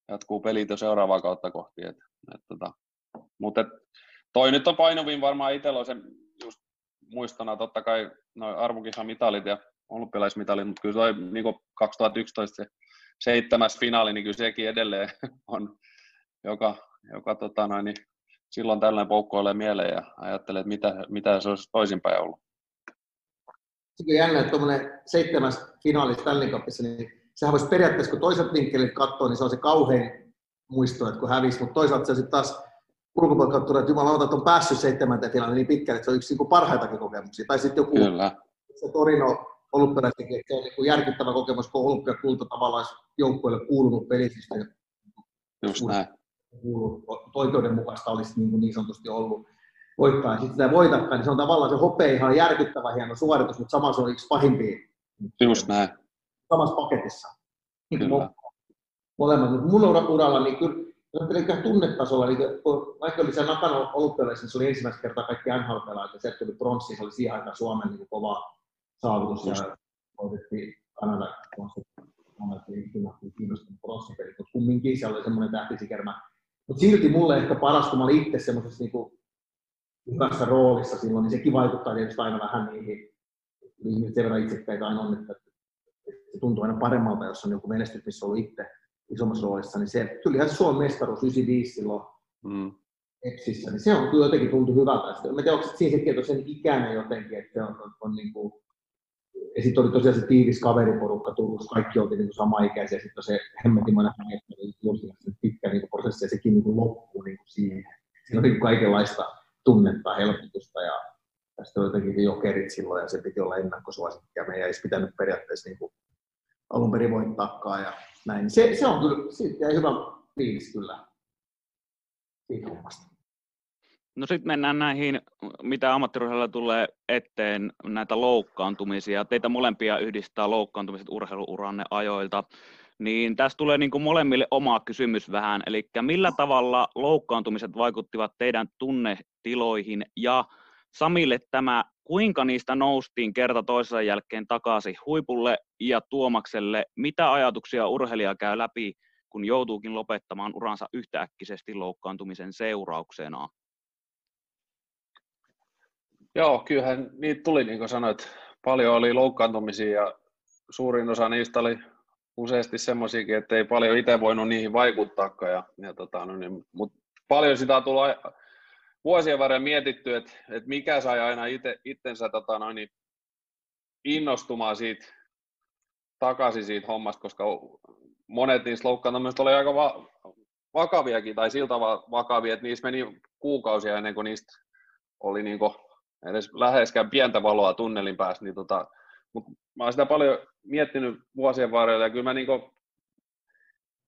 jatkuu pelit jo seuraavaa kautta kohti. Että, että, tota, mutta toi nyt on painuvin varmaan itsellä se just muistona totta kai noin arvokisamitalit ja olympialaismitalit, mutta kyllä toi niin 2011 se seitsemäs finaali, niin kyllä sekin edelleen on, joka, joka tota noin, niin silloin tällainen poukkoilee mieleen ja ajattelee, että mitä, mitä se olisi toisinpäin ollut. Se on jännä, että tuommoinen seitsemäs finaali Stanley Cupissa, niin sehän voisi periaatteessa, kun toiset vinkkelit katsoo, niin se on se kauhein muisto, että kun hävisi, mutta toisaalta se sitten taas ulkopuolelta katsoo, että jumalauta, että on päässyt seitsemänteen finaalia niin pitkälle, että se on yksi niin parhaitakin kokemuksia. Tai sitten joku Kyllä. se Torino olympialaistenkin, että se on niin järkyttävä kokemus, kun olympiakulta tavallaan joukkueelle kuulunut pelisistä. Just näin. Kuulunut, oikeudenmukaista olisi niin, niin sanotusti ollut voittaa. Sitten sitä voitakaan, niin se on tavallaan se hopea ihan järkyttävä hieno suoritus, mutta samassa on yksi pahimpia. Just näin. Samassa paketissa. Niin Kyllä. Molemmat. Mutta mun uralla, niin kyllä Eli tunnetasolla, eli kun vaikka oli se Nakano olympialaisissa, se oli ensimmäistä kertaa kaikki NHL-pelaajat, ja se tuli pronssiin, se oli siihen aikaan Suomen niin kova saavutus. Ja voitettiin Kanada kiinnostunut pronssipeli, mutta kumminkin se oli semmoinen tähtisikermä. Mutta silti mulle ehkä paras, kun mä olin itse semmoisessa niinku hyvässä roolissa silloin, niin sekin vaikuttaa tietysti aina vähän niihin, ihmiset sen verran itsekkäitä aina on, että se tuntuu aina paremmalta, jos on joku menestys, missä on ollut itse isommassa roolissa, niin se tulihan se Suomen mestaruus 95 silloin mm. Epsissä, niin se on kyllä jotenkin tuntu hyvältä. Sitten, mä tiedän, onko siinä sekin, että sen ikäinen jotenkin, että se on, on, on niin kuin, ja sitten oli tosiaan se tiivis kaveriporukka Turussa, kaikki oltiin niin sama-ikäisiä, sitten se hemmetimoinen hänestä, pitkä niin prosessi, ja sekin niin kuin loppuu niin siihen. Siinä on niin kaikenlaista tunnetta, helpotusta, ja tästä oli jotenkin jokerit silloin, ja se piti olla ennakkosuosikki, ja meidän ei pitänyt periaatteessa niin alun perin voittaakaan, ja näin. Se, se on kyllä, siitä jäi hyvä fiilis kyllä siitä hommasta. No sitten mennään näihin, mitä ammattiurheilulla tulee eteen, näitä loukkaantumisia. Teitä molempia yhdistää loukkaantumiset urheiluuranne ajoilta. Niin tässä tulee niin kuin molemmille oma kysymys vähän, eli millä tavalla loukkaantumiset vaikuttivat teidän tunnetiloihin ja Samille tämä, kuinka niistä noustiin kerta toisensa jälkeen takaisin huipulle ja Tuomakselle, mitä ajatuksia urheilija käy läpi, kun joutuukin lopettamaan uransa yhtäkkisesti loukkaantumisen seurauksena? Joo, kyllähän niitä tuli, niin kuin sanoit, paljon oli loukkaantumisia ja suurin osa niistä oli useasti semmoisiakin, että ei paljon itse voinut niihin vaikuttaakaan. Ja, ja tota, no niin, mutta paljon sitä on tullut vuosien varrella mietitty, että, että mikä sai aina ite, itsensä tota, no niin, innostumaan siitä takaisin siitä hommasta, koska monet niistä loukkaantumisista oli aika va- vakaviakin, tai siltä vakavia, että niissä meni kuukausia ennen kuin niistä oli niin kuin edes läheskään pientä valoa tunnelin päässä, niin tota, mutta mä oon sitä paljon miettinyt vuosien varrella, ja kyllä mä niin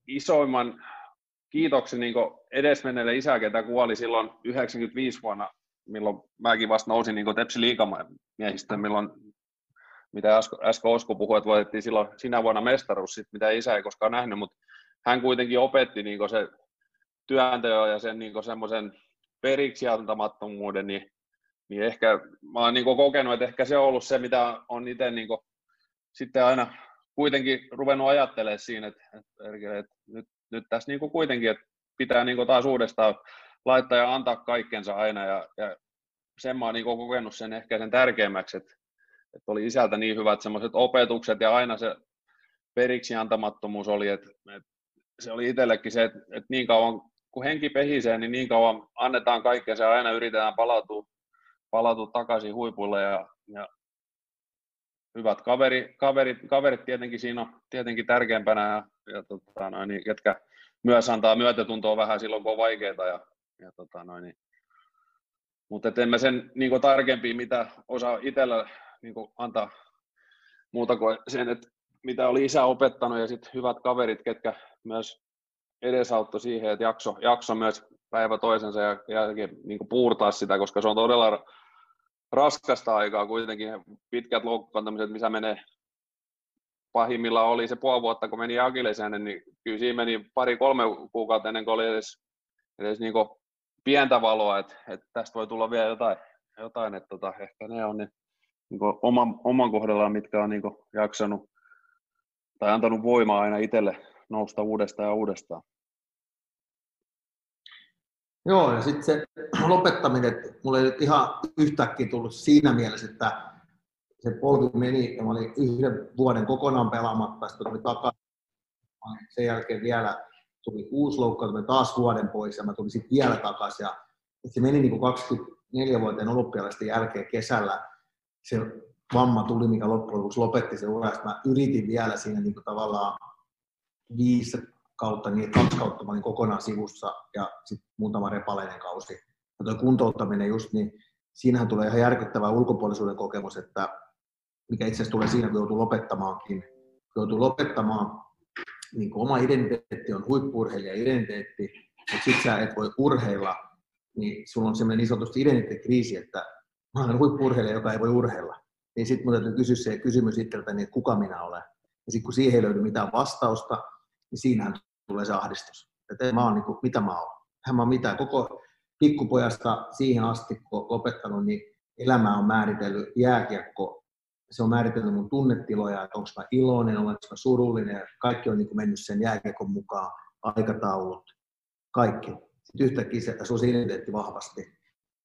isoimman kiitoksen niin edesmenneelle isä, ketä kuoli silloin 95 vuonna, milloin mäkin vasta nousin niin Tepsi liikamiehistä, milloin mitä äsken Osko puhui, että voitettiin silloin sinä vuonna mestaruus, sit, mitä isä ei koskaan nähnyt, mutta hän kuitenkin opetti niin se työnteon ja sen niin semmoisen periksi antamattomuuden, niin niin ehkä mä oon niin kokenut, että ehkä se on ollut se, mitä on itse niin sitten aina kuitenkin ruvennut ajattelemaan siinä, että, että, että nyt, nyt tässä niin kuitenkin, että pitää niin taas uudestaan laittaa ja antaa kaikkensa aina. Ja, ja sen mä oon niin kokenut sen ehkä sen tärkeimmäksi, että, että oli isältä niin hyvät semmoiset opetukset ja aina se periksi antamattomuus oli, että, että se oli itsellekin se, että, että niin kauan kun henki pehisee, niin niin kauan annetaan kaikkea ja aina yritetään palautua palautua takaisin huipulle ja, ja hyvät kaveri, kaverit, kaverit tietenkin siinä on tietenkin tärkeämpänä ja, ja tota, noin, niin, ketkä myös antaa myötätuntoa vähän silloin, kun on vaikeaa. Ja, ja tota, noin, niin. Mutta en mä sen niin tarkempia, mitä osaa itsellä niin antaa muuta kuin sen, että mitä oli isä opettanut ja sitten hyvät kaverit, ketkä myös edesauttoi siihen, että jakso, jakso myös päivä toisensa ja jälkeen niin puurtaa sitä, koska se on todella raskasta aikaa kuitenkin, pitkät loukkaantumiset, missä menee pahimmillaan oli se puoli vuotta, kun meni Akileseen, niin kyllä siinä meni pari-kolme kuukautta ennen kuin oli edes, edes niin pientä valoa, että, että, tästä voi tulla vielä jotain, jotain että tota, ehkä ne on ne niin oman, oman kohdallaan, mitkä on niin jaksanut tai antanut voimaa aina itselle nousta uudestaan ja uudestaan. Joo, ja sitten se lopettaminen, että mulle ei nyt ihan yhtäkkiä tullut siinä mielessä, että se polvi meni ja mä olin yhden vuoden kokonaan pelaamatta, sitten tuli takaisin. Sen jälkeen vielä tuli uusi loukkaantuminen taas vuoden pois ja mä tulin sitten vielä takaisin. Ja se meni niin kuin 24-vuotiaan olympialaisten jälkeen kesällä. Se vamma tuli, mikä loppujen lopuksi lopetti se ura. Mä yritin vielä siinä niin kuin tavallaan viisi kautta, niin kaksi kautta mä olin kokonaan sivussa ja sitten muutama repaleinen kausi. Ja tuo kuntouttaminen just, niin siinähän tulee ihan järkyttävä ulkopuolisuuden kokemus, että mikä itse asiassa tulee siinä, kun joutuu lopettamaankin. Joutuu lopettamaan, niin oma identiteetti on huippurheilija-identiteetti, mutta sitten sä et voi urheilla, niin sulla on semmoinen niin sanotusti identiteettikriisi, että mä olen huippurheilija, joka ei voi urheilla. Niin sitten mun täytyy kysyä se kysymys itseltäni, että kuka minä olen. Ja sitten kun siihen ei löydy mitään vastausta, niin siinähän tulee se ahdistus. Että mä oon niin kuin, mitä mä oon. Hän mä oon mitään. Koko pikkupojasta siihen asti, kun lopettanut, niin elämä on määritellyt jääkiekko se on määritellyt mun tunnetiloja, että onko mä iloinen, onko mä surullinen, kaikki on niin kuin mennyt sen jääkiekon mukaan, aikataulut, kaikki. Sitten yhtäkkiä se, on se identiteetti vahvasti.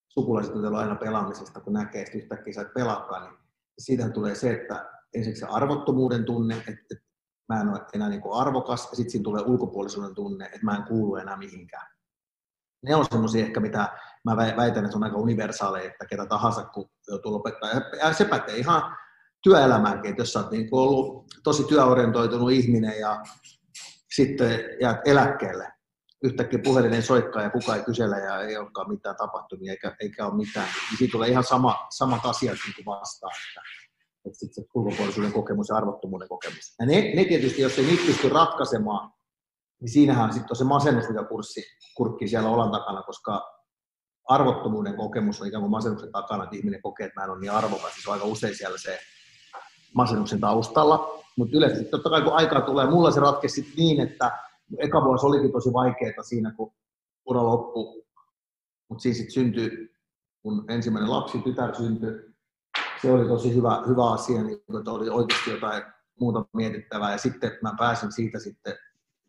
Sukulaiset on aina pelaamisesta, kun näkee, että yhtäkkiä sä et pelaakaan, niin siitä tulee se, että ensiksi se arvottomuuden tunne, että, että mä en ole enää niin kuin arvokas, ja sitten siinä tulee ulkopuolisuuden tunne, että mä en kuulu enää mihinkään. Ne on semmoisia ehkä, mitä mä väitän, että on aika universaaleja, että ketä tahansa, kun joutuu lopettaa. Ja se pätee ihan työelämäänkin, että jos sä oot niin ollut tosi työorientoitunut ihminen ja sitten jäät eläkkeelle, yhtäkkiä puhelinen soikkaa ja kukaan ei kysele ja ei olekaan mitään tapahtumia eikä, eikä ole mitään, niin siitä tulee ihan sama, samat asiat niin vastaan. Että, että sitten se ulkopuolisuuden kokemus ja arvottomuuden kokemus. Ja ne, ne tietysti, jos ei niitä pysty ratkaisemaan, niin siinähän sitten on se masennus, mitä kurssi kurkkii siellä olan takana, koska arvottomuuden kokemus on ikään kuin masennuksen takana, että ihminen kokee, että mä en ole niin arvokas. Se on aika usein siellä se masennuksen taustalla. Mutta yleensä totta kai kun aikaa tulee, mulla se ratkesi niin, että eka vuosi olikin tosi vaikeaa siinä, kun ura loppui. Mutta siinä sitten syntyi, kun ensimmäinen lapsi, tytär syntyi, se oli tosi hyvä, hyvä asia, niin, että oli oikeasti jotain muuta mietittävää. Ja sitten mä pääsin siitä sitten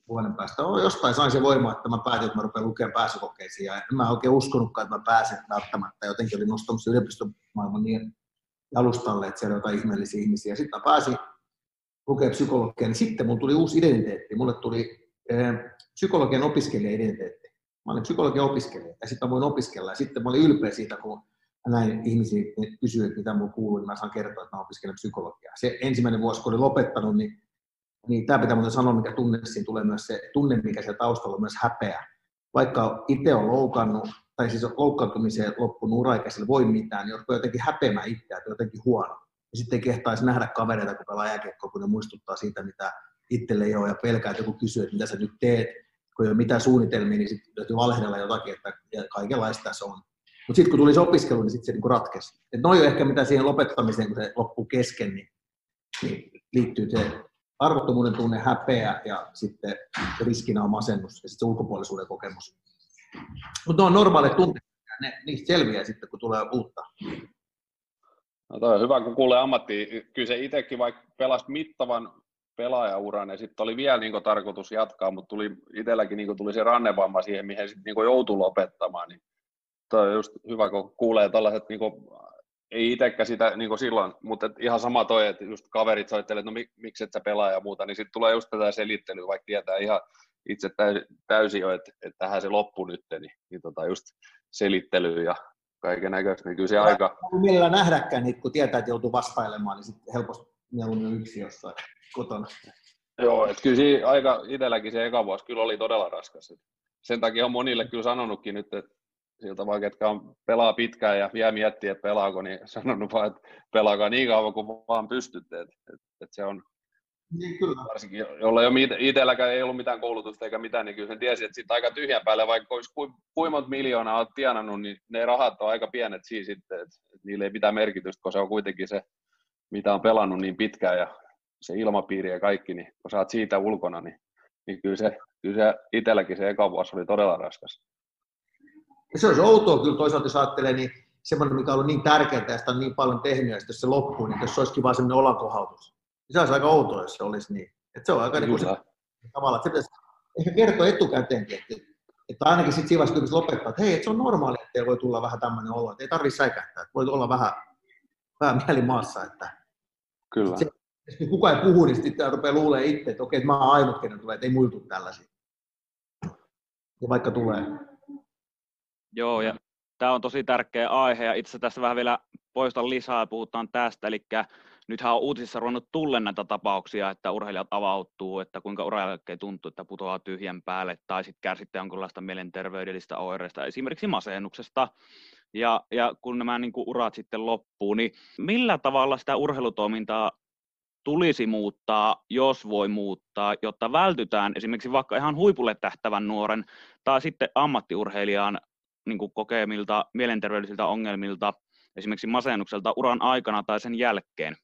vuoden päästä. Oh, jostain sain se voima, että mä päätin, että mä rupean lukemaan pääsykokeisiin. Ja en mä oikein uskonutkaan, että mä pääsen välttämättä. Jotenkin oli nostamassa yliopistomaailman niin alustalle, että siellä on jotain ihmeellisiä ihmisiä. Sitten mä pääsin lukemaan psykologiaa, niin sitten mun tuli uusi identiteetti. Mulle tuli eh, psykologian opiskelija-identiteetti. Mä olin psykologian opiskelija ja sitten mä voin opiskella. Ja sitten mä olin ylpeä siitä, kun näin ihmisiä kysyä, että mitä mulla kuuluu, niin mä saan kertoa, että mä opiskelen psykologiaa. Se ensimmäinen vuosi, kun olin lopettanut, niin, niin tämä pitää muuten sanoa, mikä tunne siinä tulee myös se tunne, mikä siellä taustalla on myös häpeä. Vaikka itse on loukannut, tai siis loukkaantumiseen loppunut uraikäisellä voi mitään, niin joutuu jotenkin häpeämään itseä, että jotenkin huono. Ja sitten ei kehtaisi nähdä kavereita, kun pelaa jääkiekkoa, kun ne muistuttaa siitä, mitä itselle ei ole, ja pelkää, että joku kysyy, että mitä sä nyt teet, kun ei ole mitään suunnitelmia, niin sitten täytyy valheella jotakin, että kaikenlaista tässä on. Mutta sitten kun tuli se opiskelu, niin sitten se niinku ratkesi. Et noin on ehkä mitä siihen lopettamiseen, kun se loppuu kesken, niin, niin liittyy se arvottomuuden tunne, häpeä ja sitten riskinä on masennus ja sitten ulkopuolisuuden kokemus. Mutta ne on normaalit tunteet, ne, niistä selviää sitten, kun tulee uutta. No toi on hyvä, kun kuulee ammatti. Kyllä se itsekin vaikka pelasi mittavan pelaajauran ja sitten oli vielä niin tarkoitus jatkaa, mutta tuli itselläkin niin tuli se rannevamma siihen, mihin sitten niin joutui lopettamaan. Niin toi on just hyvä, kun kuulee tällaiset, niin kuin, ei itsekään sitä niin silloin, mutta ihan sama toi, että just kaverit soittelee, että no mik, miksi et sä pelaa ja muuta, niin sitten tulee just tätä selittelyä, vaikka tietää ihan itse täysin jo, että, että tähän se loppu nyt, niin, niin tota just selittelyä ja kaiken näköistä, niin kyllä se aika... Millä nähdäkään niitä, kun tietää, että joutuu vastailemaan, niin sitten helposti mieluummin yksi jossain kotona. Joo, että kyllä siinä aika itselläkin se eka vuosi kyllä oli todella raskas. Sen takia on monille kyllä sanonutkin nyt, että siltä vaikka, ketkä on, pelaa pitkään ja vielä miettii, että pelaako, niin sanonut vaan, että pelaakaa niin kauan kuin vaan pystytte. Että, että, että se on, niin, kyllä. Varsinkin, jolla ei ole itselläkään ei ollut mitään koulutusta eikä mitään, niin kyllä sen tiesi, että sitten aika tyhjän päälle, vaikka olisi ku, kuinka monta miljoonaa olet tienannut, niin ne rahat on aika pienet siinä sitten, että, niille ei mitään merkitystä, koska se on kuitenkin se, mitä on pelannut niin pitkään ja se ilmapiiri ja kaikki, niin kun sä oot siitä ulkona, niin, niin kyllä se, kyllä se itselläkin se eka vuosi oli todella raskas. Ja se olisi outoa kyllä toisaalta, jos ajattelee, niin semmoinen, mikä on ollut niin tärkeää ja sitä on niin paljon tehnyt, ja sitten jos se loppuu, niin jos se olisikin vain semmoinen olankohautus se olisi aika outoa, jos se olisi niin. Että se on aika niin se, tavalla, että se pitäisi ehkä kertoa etukäteenkin, että, että ainakin sitten siinä vaiheessa, lopettaa, että hei, että se on normaali, että voi tulla vähän tämmöinen olo, että ei tarvitse säikähtää, että voi olla vähän, vähän mieli maassa. Että, Kyllä. Se, jos kukaan ei puhu, niin sitten rupeaa luulee itse, että okei, että mä oon ainut, kenen tulee, että ei muiltu tällaisia. Ja vaikka tulee. Joo, ja tämä on tosi tärkeä aihe, ja itse tässä vähän vielä poistan lisää ja puhutaan tästä, eli nythän on uutisissa ruvennut tulle näitä tapauksia, että urheilijat avautuu, että kuinka ura tuntuu, että putoaa tyhjän päälle, tai sitten kärsitte jonkinlaista mielenterveydellistä oireista, esimerkiksi masennuksesta. Ja, ja kun nämä niin kuin urat sitten loppuu, niin millä tavalla sitä urheilutoimintaa tulisi muuttaa, jos voi muuttaa, jotta vältytään esimerkiksi vaikka ihan huipulle tähtävän nuoren tai sitten ammattiurheilijan niin kuin kokemilta mielenterveydellisiltä ongelmilta, esimerkiksi masennukselta uran aikana tai sen jälkeen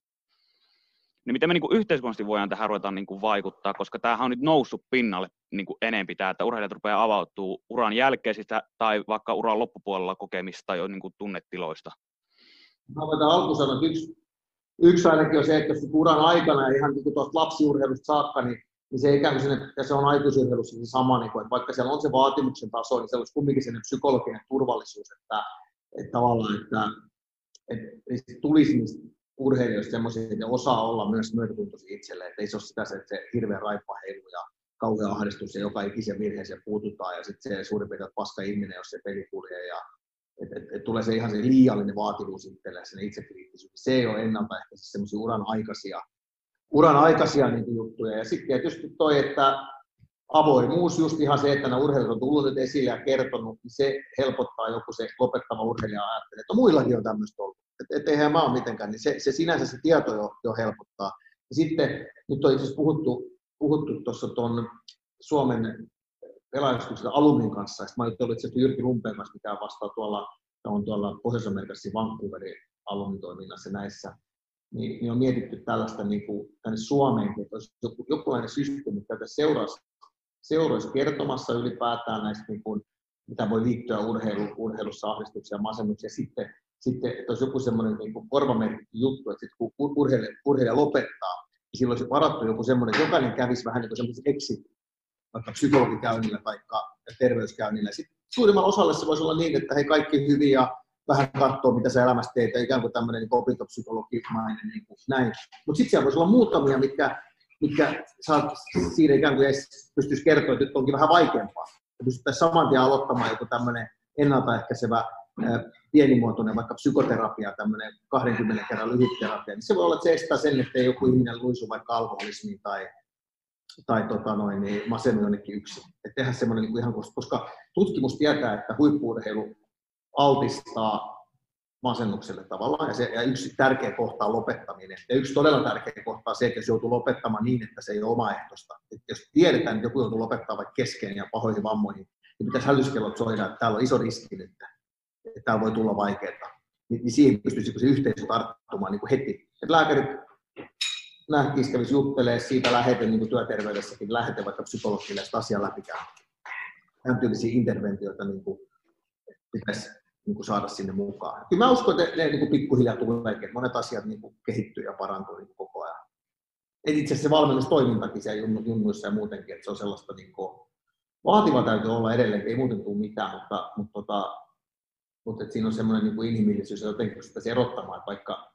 niin miten me niin kuin yhteiskunnallisesti voidaan tähän ruveta niin kuin vaikuttaa, koska tämähän on nyt noussut pinnalle niin kuin enempi tämä, että urheilijat rupeaa avautuu uran jälkeisistä tai vaikka uran loppupuolella kokemista jo niin kuin tunnetiloista. Mä voin alkusanat yksi yksi ainakin on se, että jos uran aikana ihan niin tuosta lapsiurheilusta saakka, niin, niin se ikään kuin sinne, ja se on aikuisurheilussa se sama, niin kuin, että vaikka siellä on se vaatimuksen taso, niin se olisi kumminkin sen psykologinen turvallisuus, että, että tavallaan, että, että tulisi niistä urheilijoista semmoisia, että osaa olla myös myötätuntoisia itselleen, että ei se ole sitä, että se hirveä raippaheilu ja kauhea ahdistus ja joka ikisen virheeseen puututaan ja sitten se suurin piirtein paska ihminen, jos se peli kulje ja et, et, et tulee se ihan se liiallinen vaativuus itselleen, sen itsekriittisyys. Se ei ole ennaltaehkäisesti semmoisia uran aikaisia, uran aikaisia niin juttuja. Ja sitten tietysti toi, että avoimuus, just ihan se, että nämä urheilijat on tullut esille ja kertonut, niin se helpottaa joku se lopettava urheilija ajattelee, että muillakin on tämmöistä ollut. Että et eihän mä ole mitenkään, niin se, se sinänsä se tieto jo, jo helpottaa. Ja sitten nyt on itse puhuttu, puhuttu tuossa tuon Suomen pelaajastuksen Alumin kanssa. Sitten mä olen ollut itse Jyrki Lumpeen kanssa, mikä vastaa tuolla, on tuolla Pohjois-Amerikassa Vancouverin alumitoiminnassa näissä. Niin, niin, on mietitty tällaista niin kuin, tänne Suomeen, että olisi joku, jokinlainen systeemi, että seuraisi, seuraisi kertomassa ylipäätään näistä, niin kuin, mitä voi liittyä urheilu, urheilussa ahdistuksia ja masennuksia. Sitten, sitten että olisi joku semmoinen niin korvamerkitty juttu, että sitten kun urheilija, urheilija lopettaa, niin silloin olisi varattu joku semmoinen, että jokainen kävisi vähän niin kuin semmoisen exit vaikka psykologikäynnillä tai terveyskäynnillä. Sitten suurimmalla osalle se voisi olla niin, että he kaikki hyvin ja vähän katsoo, mitä sä elämässä teet, ikään kuin tämmöinen niin opintopsykologimainen niin kuin näin. Mutta sitten siellä voisi olla muutamia, mitkä, mitkä saat siinä ikään kuin edes pystyisi kertoa, että nyt onkin vähän vaikeampaa. Ja pystyttäisiin saman tien aloittamaan joku tämmöinen ennaltaehkäisevä pienimuotoinen vaikka psykoterapia, tämmöinen 20 kerran lyhyt terapia, niin se voi olla, että se estää sen, että joku ihminen luisu vaikka alkoholismiin tai tai tota noin, niin masennu jonnekin yksin. Et tehdä semmoinen niin ihan, koska tutkimus tietää, että huippuurheilu altistaa masennukselle tavallaan, ja, se, ja yksi tärkeä kohta on lopettaminen. Ja yksi todella tärkeä kohta on se, että jos joutuu lopettamaan niin, että se ei ole omaehtoista. Et jos tiedetään, että joku joutuu lopettamaan vaikka kesken ja pahoihin vammoihin, niin pitäisi hälytyskellot soida, että täällä on iso riski nyt, että täällä voi tulla vaikeaa. Niin, niin siihen pystyisi se yhteisö tarttumaan niin kuin heti. Et lääkärit nähtiin, kävisi juttelemaan siitä läheten, niin kuin työterveydessäkin, läheten vaikka psykologille sitä asiaa läpikään. Tämän tyylisiä interventioita niin kuin, pitäisi niin kuin saada sinne mukaan. Kyllä mä uskon, että ne, ne niin kuin pikkuhiljaa tulee, että monet asiat niin kuin kehittyy ja parantuu niin koko ajan. Et itse asiassa se valmennustoimintakin siellä junnuissa ja muutenkin, että se on sellaista niin kuin, vaativa täytyy olla edelleen, ei muuten tule mitään, mutta, mutta, tota, mutta että siinä on semmoinen niin kuin inhimillisyys ja jotenkin sitä erottamaan, että vaikka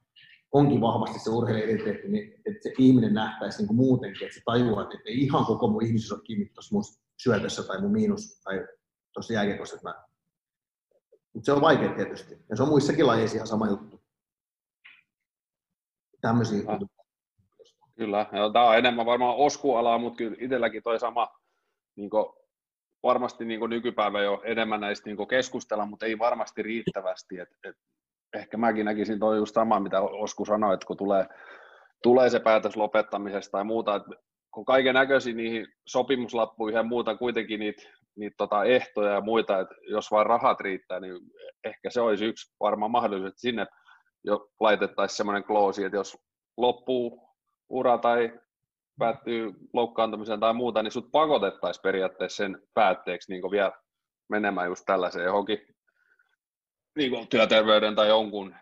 onkin vahvasti se urheilijaidentiteetti, niin että se ihminen nähtäisi niin kuin muutenkin, että se tajuaa, että ei ihan koko mun ihmisyys ole kiinni tuossa mun syötössä tai mun miinus tai tuossa jääkiekossa. Mä... Mutta se on vaikea tietysti. Ja se on muissakin lajeissa ihan sama juttu. Tämmöisiä ah. Kyllä, ja tämä on enemmän varmaan oskualaa, mutta kyllä itselläkin toi sama, niin kuin, varmasti niin nykypäivä jo enemmän näistä niin keskustella, mutta ei varmasti riittävästi. Et, et ehkä mäkin näkisin toi just sama, mitä Osku sanoi, että kun tulee, tulee se päätös lopettamisesta tai muuta, että kun kaiken näköisiä niihin sopimuslappuihin ja muuta kuitenkin niitä, niitä tota ehtoja ja muita, että jos vain rahat riittää, niin ehkä se olisi yksi varmaan mahdollisuus, että sinne jo laitettaisiin semmoinen kloosi, että jos loppuu ura tai päättyy loukkaantumiseen tai muuta, niin sut pakotettaisiin periaatteessa sen päätteeksi niin vielä menemään just tällaiseen johonkin niin työterveyden tai jonkun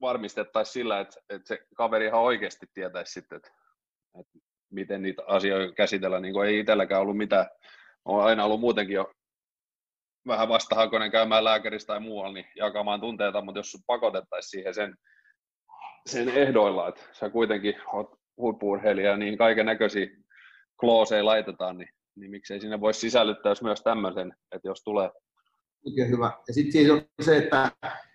varmistettaisiin sillä, että, että se kaveri ihan oikeasti tietäisi sitten, että, että miten niitä asioita käsitellä. Niin ei itselläkään ollut mitään, on aina ollut muutenkin jo vähän vastahakoinen käymään lääkärissä tai muualla, niin jakamaan tunteita, mutta jos pakotettaisiin siihen sen, sen ehdoilla, että sä kuitenkin oot huippuurheilija, niin kaiken näköisiä klooseja laitetaan, niin, niin miksei sinne voisi sisällyttää myös tämmöisen, että jos tulee Oikein hyvä. Ja sitten siis on se, että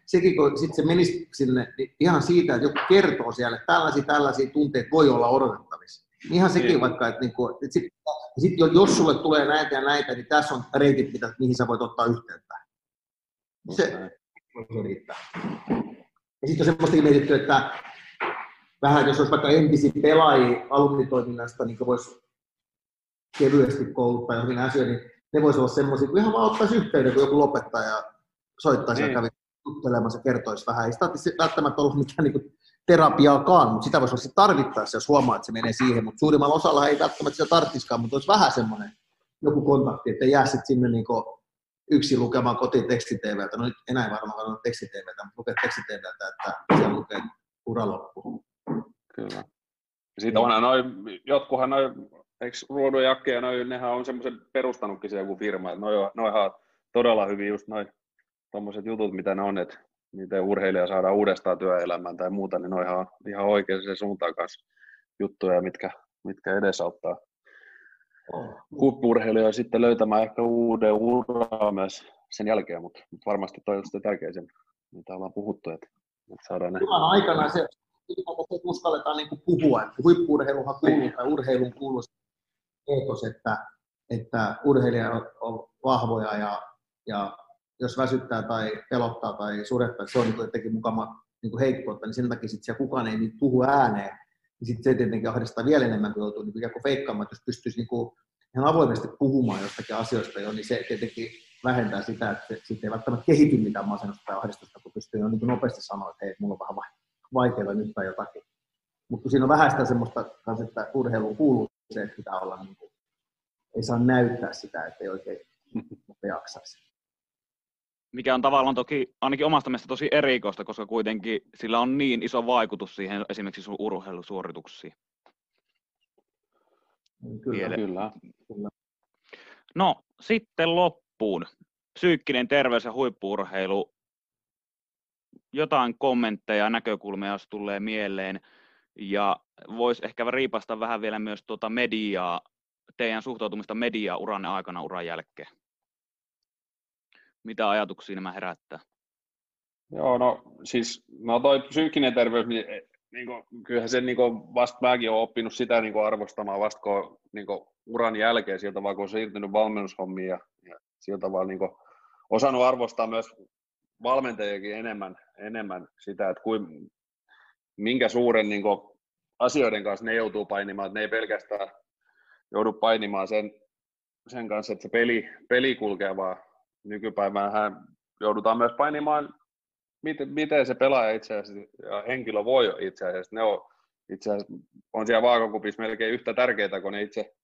sekin kun sit se menisi sinne niin ihan siitä, että joku kertoo siellä, että tällaisia, tällaisia tunteita voi olla odotettavissa. Ihan sekin niin. vaikka, että, niinku, että sit, sit, jos sulle tulee näitä ja näitä, niin tässä on reitit, mitä, mihin sä voit ottaa yhteyttä. Se, se riittää. Ja sitten on semmoista mietitty, että vähän jos olisi vaikka entisiä pelaajia alumnitoiminnasta, niin voisi kevyesti kouluttaa johonkin asioihin, niin ne voisi olla semmoisia, kun ihan vaan ottaisi yhteyden, kun joku lopettaja soittaisi niin. ja kävi juttelemassa ja kertoisi vähän. Ei sitä välttämättä ollut mitään niin terapiaakaan, mutta sitä voisi olla tarvittaessa, jos huomaa, että se menee siihen. Mutta suurimmalla osalla ei välttämättä sitä tarvitsisikaan, mutta olisi vähän semmoinen joku kontakti, että jää sitten sinne niin yksi lukemaan kotiin tekstitvltä. No nyt enää ei varmaan ole tekstitvltä, mutta lukee tekstitvltä, että siellä lukee ura loppu. kyllä. Sitten onhan noin, jotkuhan noin, eikö Jakke ja noin, nehän on semmoisen perustanutkin se joku firma, että noin, noihan on todella hyvin just noin tuommoiset jutut, mitä ne on, että miten urheilija saadaan uudestaan työelämään tai muuta, niin on ihan oikein se suuntaan kanssa juttuja, mitkä, mitkä edesauttaa huippurheilijoita sitten löytämään ehkä uuden uraa myös sen jälkeen, mutta, mutta varmasti toi on sitä tärkeä mitä ollaan puhuttu, että, että saadaan ne. Hyvän aikana se, se uskalletaan niin kuin puhua, että huippurheiluhan kuuluu tai urheilun kuuluu eetos, että, että urheilijat on vahvoja ja, ja jos väsyttää tai pelottaa tai surettaa, se on niin jotenkin mukama niin heikkoutta, niin sen takia sitten kukaan ei niin puhu ääneen, niin sitten se tietenkin ahdistaa vielä enemmän, kun joutuu niin kuin feikkaamaan, että jos pystyisi niin kuin ihan avoimesti puhumaan jostakin asioista jo, niin se tietenkin vähentää sitä, että sitten ei välttämättä kehity mitään masennusta tai ahdistusta, kun pystyy jo niin kuin nopeasti sanoa, että hei, mulla on vähän vaikeaa nyt tai jotakin. Mutta siinä on vähän sitä semmoista, että urheiluun kuuluu se, että pitää olla, niin kuin, ei saa näyttää sitä, että ei oikein jaksaisi mikä on tavallaan toki ainakin omasta mielestä tosi erikoista, koska kuitenkin sillä on niin iso vaikutus siihen esimerkiksi sun urheilusuorituksiin. Kyllä, kyllä. kyllä. No sitten loppuun. Psyykkinen terveys ja huippuurheilu. Jotain kommentteja ja näkökulmia, jos tulee mieleen. Ja voisi ehkä riipasta vähän vielä myös tuota mediaa, teidän suhtautumista mediaa uranne aikana uran jälkeen mitä ajatuksia nämä herättää? Joo, no siis no toi psyykkinen terveys, niin, niin kuin, kyllähän se niin kuin, vasta mäkin olen oppinut sitä niin kuin arvostamaan vasta kun, niin kuin, uran jälkeen sieltä vaan kun on siirtynyt valmennushommiin ja, ja sieltä vaan niin kuin, osannut arvostaa myös valmentajiakin enemmän, enemmän sitä, että kuin, minkä suuren niin kuin, asioiden kanssa ne joutuu painimaan, että ne ei pelkästään joudu painimaan sen, sen kanssa, että se peli, peli kulkee, vaan nykypäivänä joudutaan myös painimaan, miten, miten se pelaaja itse asiassa ja henkilö voi itse asiassa. Ne on itse asiassa on siellä vaakakupissa melkein yhtä tärkeitä kuin ne itse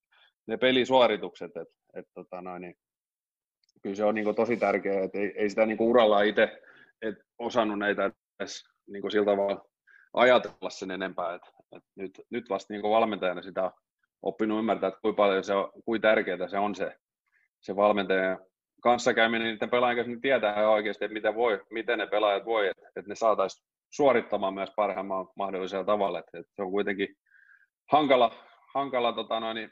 ne pelisuoritukset. Et, et, tota noin, niin, kyllä se on niin tosi tärkeää, että ei, ei sitä niin uralla itse et osannut näitä edes niin sillä tavalla ajatella sen enempää. Et, et nyt, nyt vasta niin valmentajana sitä on oppinut ymmärtää, että kuinka paljon se on, kuinka tärkeää se on se, se valmentajan kanssakäyminen niiden pelaajien kanssa, niin tietää oikeasti, että miten, voi, miten ne pelaajat voi, että, että ne saataisiin suorittamaan myös parhaimmalla mahdollisella tavalla. Että, että se on kuitenkin hankala, hankala tota noin, niin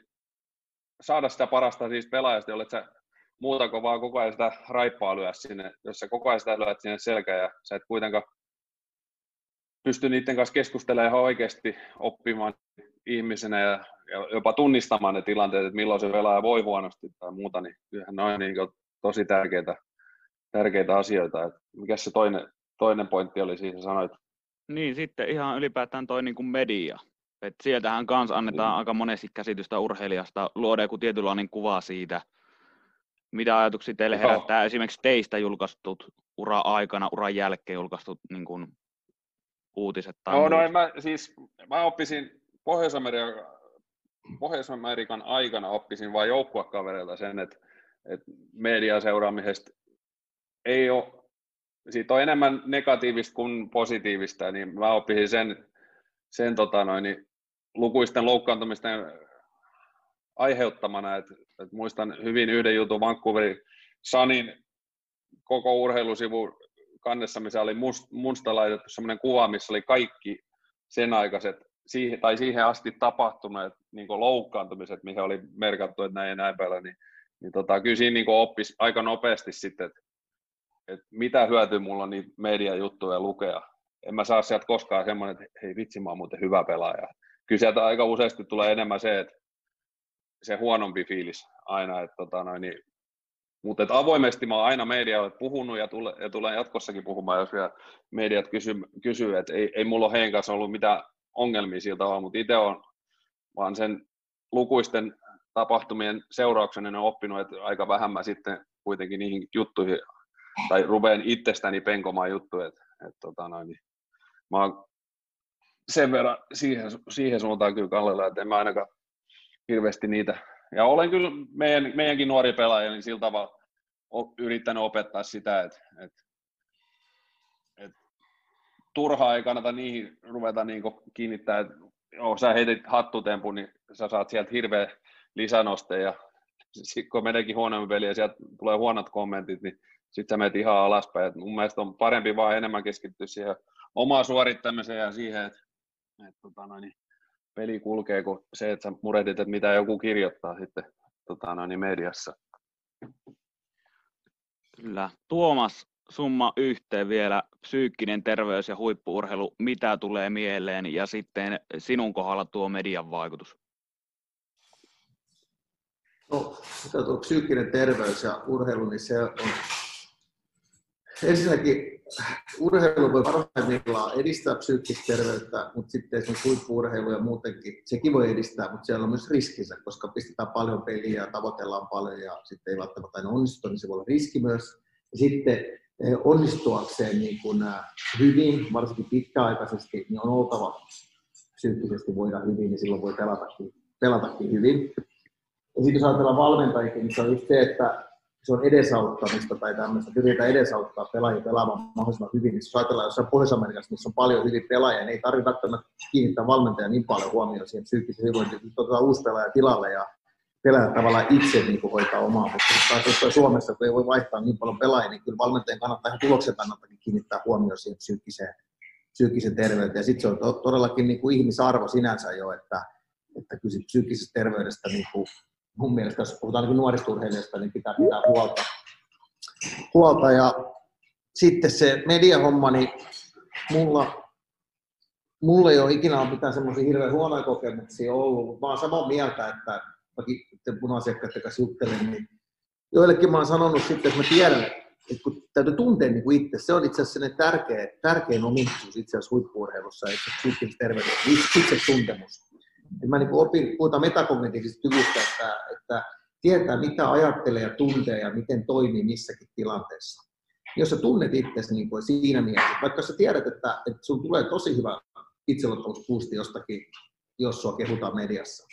saada sitä parasta siis pelaajasta, jolle sä muuta kuin vaan koko ajan sitä raippaa lyö sinne, jos sä koko ajan sitä lyöt sinne selkään ja sä et kuitenkaan pysty niiden kanssa keskustelemaan ihan oikeasti oppimaan ihmisenä ja, ja jopa tunnistamaan ne tilanteet, että milloin se pelaaja voi huonosti tai muuta, niin kyllähän noin niin tosi tärkeitä, tärkeitä asioita. Et mikä se toinen, toinen pointti oli siinä, sanoit? Niin, sitten ihan ylipäätään toi niin kuin media. Et sieltähän kanssa annetaan niin. aika monesti käsitystä urheilijasta, luodaan joku tietynlainen kuva siitä, mitä ajatuksia teille herättää Joo. esimerkiksi teistä julkaistut ura-aikana, uran jälkeen julkaistut niin kuin, uutiset? Tai no, no en mä, siis, mä oppisin Pohjois-Amerikan, Pohjois-Amerikan aikana oppisin vain joukkuekavereilta sen, että että median seuraamisesta ei ole, siitä on enemmän negatiivista kuin positiivista, niin mä oppisin sen, sen tota noin, niin lukuisten loukkaantumisten aiheuttamana, että, että muistan hyvin yhden jutun Vancouverin Sanin koko urheilusivu kannessa, missä oli must, musta laitettu sellainen kuva, missä oli kaikki sen aikaiset siihen, tai siihen asti tapahtuneet niin loukkaantumiset, mihin oli merkattu, että näin ja näin päällä, niin niin tota, kyllä siinä niin oppisi aika nopeasti sitten, että, että mitä hyötyä mulla on niitä mediajuttuja lukea. En mä saa sieltä koskaan semmoinen, että hei vitsi, mä oon muuten hyvä pelaaja. Kyllä sieltä aika useasti tulee enemmän se, että se huonompi fiilis aina. Että tota noin, niin, mutta että avoimesti mä oon aina medialle puhunut ja, tule, ja tulen jatkossakin puhumaan, jos vielä mediat kysyy, kysyy että ei, ei mulla ole heidän kanssa ollut mitään ongelmia siltä tavalla, mutta itse on vaan sen lukuisten tapahtumien seurauksena ne on oppinut, että aika vähän mä sitten kuitenkin niihin juttuihin, tai rupean itsestäni penkomaan juttuja, että, että tota noin, niin mä oon sen verran siihen, siihen suuntaan kyllä kallella, että en mä ainakaan hirveästi niitä, ja olen kyllä meidän, meidänkin nuori pelaaja, niin sillä tavalla yrittänyt opettaa sitä, että, että, että turhaa ei kannata niihin ruveta niin kiinnittää, että joo, sä heitit hattutempun, niin sä saat sieltä hirveä lisänoste ja sitten kun meneekin huonommin peli ja sieltä tulee huonot kommentit, niin sitten sä menet ihan alaspäin. Et mun mielestä on parempi vaan enemmän keskittyä siihen omaan suorittamiseen ja siihen, että et, tota noin, peli kulkee, kuin se, että sä murehdit, että mitä joku kirjoittaa sitten tota noin, mediassa. Kyllä. Tuomas, summa yhteen vielä psyykkinen terveys ja huippuurheilu, mitä tulee mieleen ja sitten sinun kohdalla tuo median vaikutus? No, tuo psyykkinen terveys ja urheilu, niin se on ensinnäkin urheilu voi parhaimmillaan edistää psyykkistä terveyttä, mutta sitten esimerkiksi huippu ja muutenkin, sekin voi edistää, mutta siellä on myös riskinsä, koska pistetään paljon peliä ja tavoitellaan paljon ja sitten ei välttämättä aina onnistu, niin se voi olla riski myös. Ja sitten eh, onnistuakseen niin kuin hyvin, varsinkin pitkäaikaisesti, niin on oltava psyykkisesti voida hyvin, niin silloin voi pelatakin, pelatakin hyvin. Ja sitten jos ajatellaan valmentajikin, niin se on just se, että se on edesauttamista tai tämmöistä, yritetään edesauttaa pelaajia pelaamaan mahdollisimman hyvin. Niin jos ajatellaan jossain Pohjois-Amerikassa, missä on paljon hyvin pelaajia, niin ei tarvitse välttämättä kiinnittää valmentaja niin paljon huomioon siihen psyykkiseen hyvinvointiin, että otetaan uusi pelaaja tilalle ja pelaajat tavallaan itse niin kuin hoitaa omaa, mutta jos Suomessa, kun ei voi vaihtaa niin paljon pelaajia, niin kyllä valmentajan kannattaa ihan tuloksen kannattakin kiinnittää huomioon siihen psyykkiseen, psyykkiseen terveyteen. Ja sitten se on to, todellakin niin kuin ihmisarvo sinänsä jo, että, että kyllä psyykkisestä terveydestä niin kuin mun mielestä, jos puhutaan niin nuorista urheilijoista, niin pitää pitää huolta. huolta. Ja sitten se mediahomma, niin mulla, mulla ei ole ikinä mitään semmoisia hirveän huonoja kokemuksia ollut, mä oon samaa mieltä, että mäkin puna-asiakkaiden kanssa juttelen, niin joillekin mä oon sanonut sitten, että mä tiedän, että kun täytyy tuntea niin kuin itse, se on itse asiassa tärkeä, tärkein ominaisuus itse asiassa huippuurheilussa, että psyykkisessä terveydessä, itse tuntemus. Mä niin opin, puhutaan metakognitiivisesta kyvystä, että, että tietää mitä ajattelee ja tuntee ja miten toimii missäkin tilanteessa. Jos sä tunnet itsesi niin kuin siinä mielessä, vaikka sä tiedät, että, että sun tulee tosi hyvä itseluottamuspuusti jostakin, jos sua kehutaan mediassa,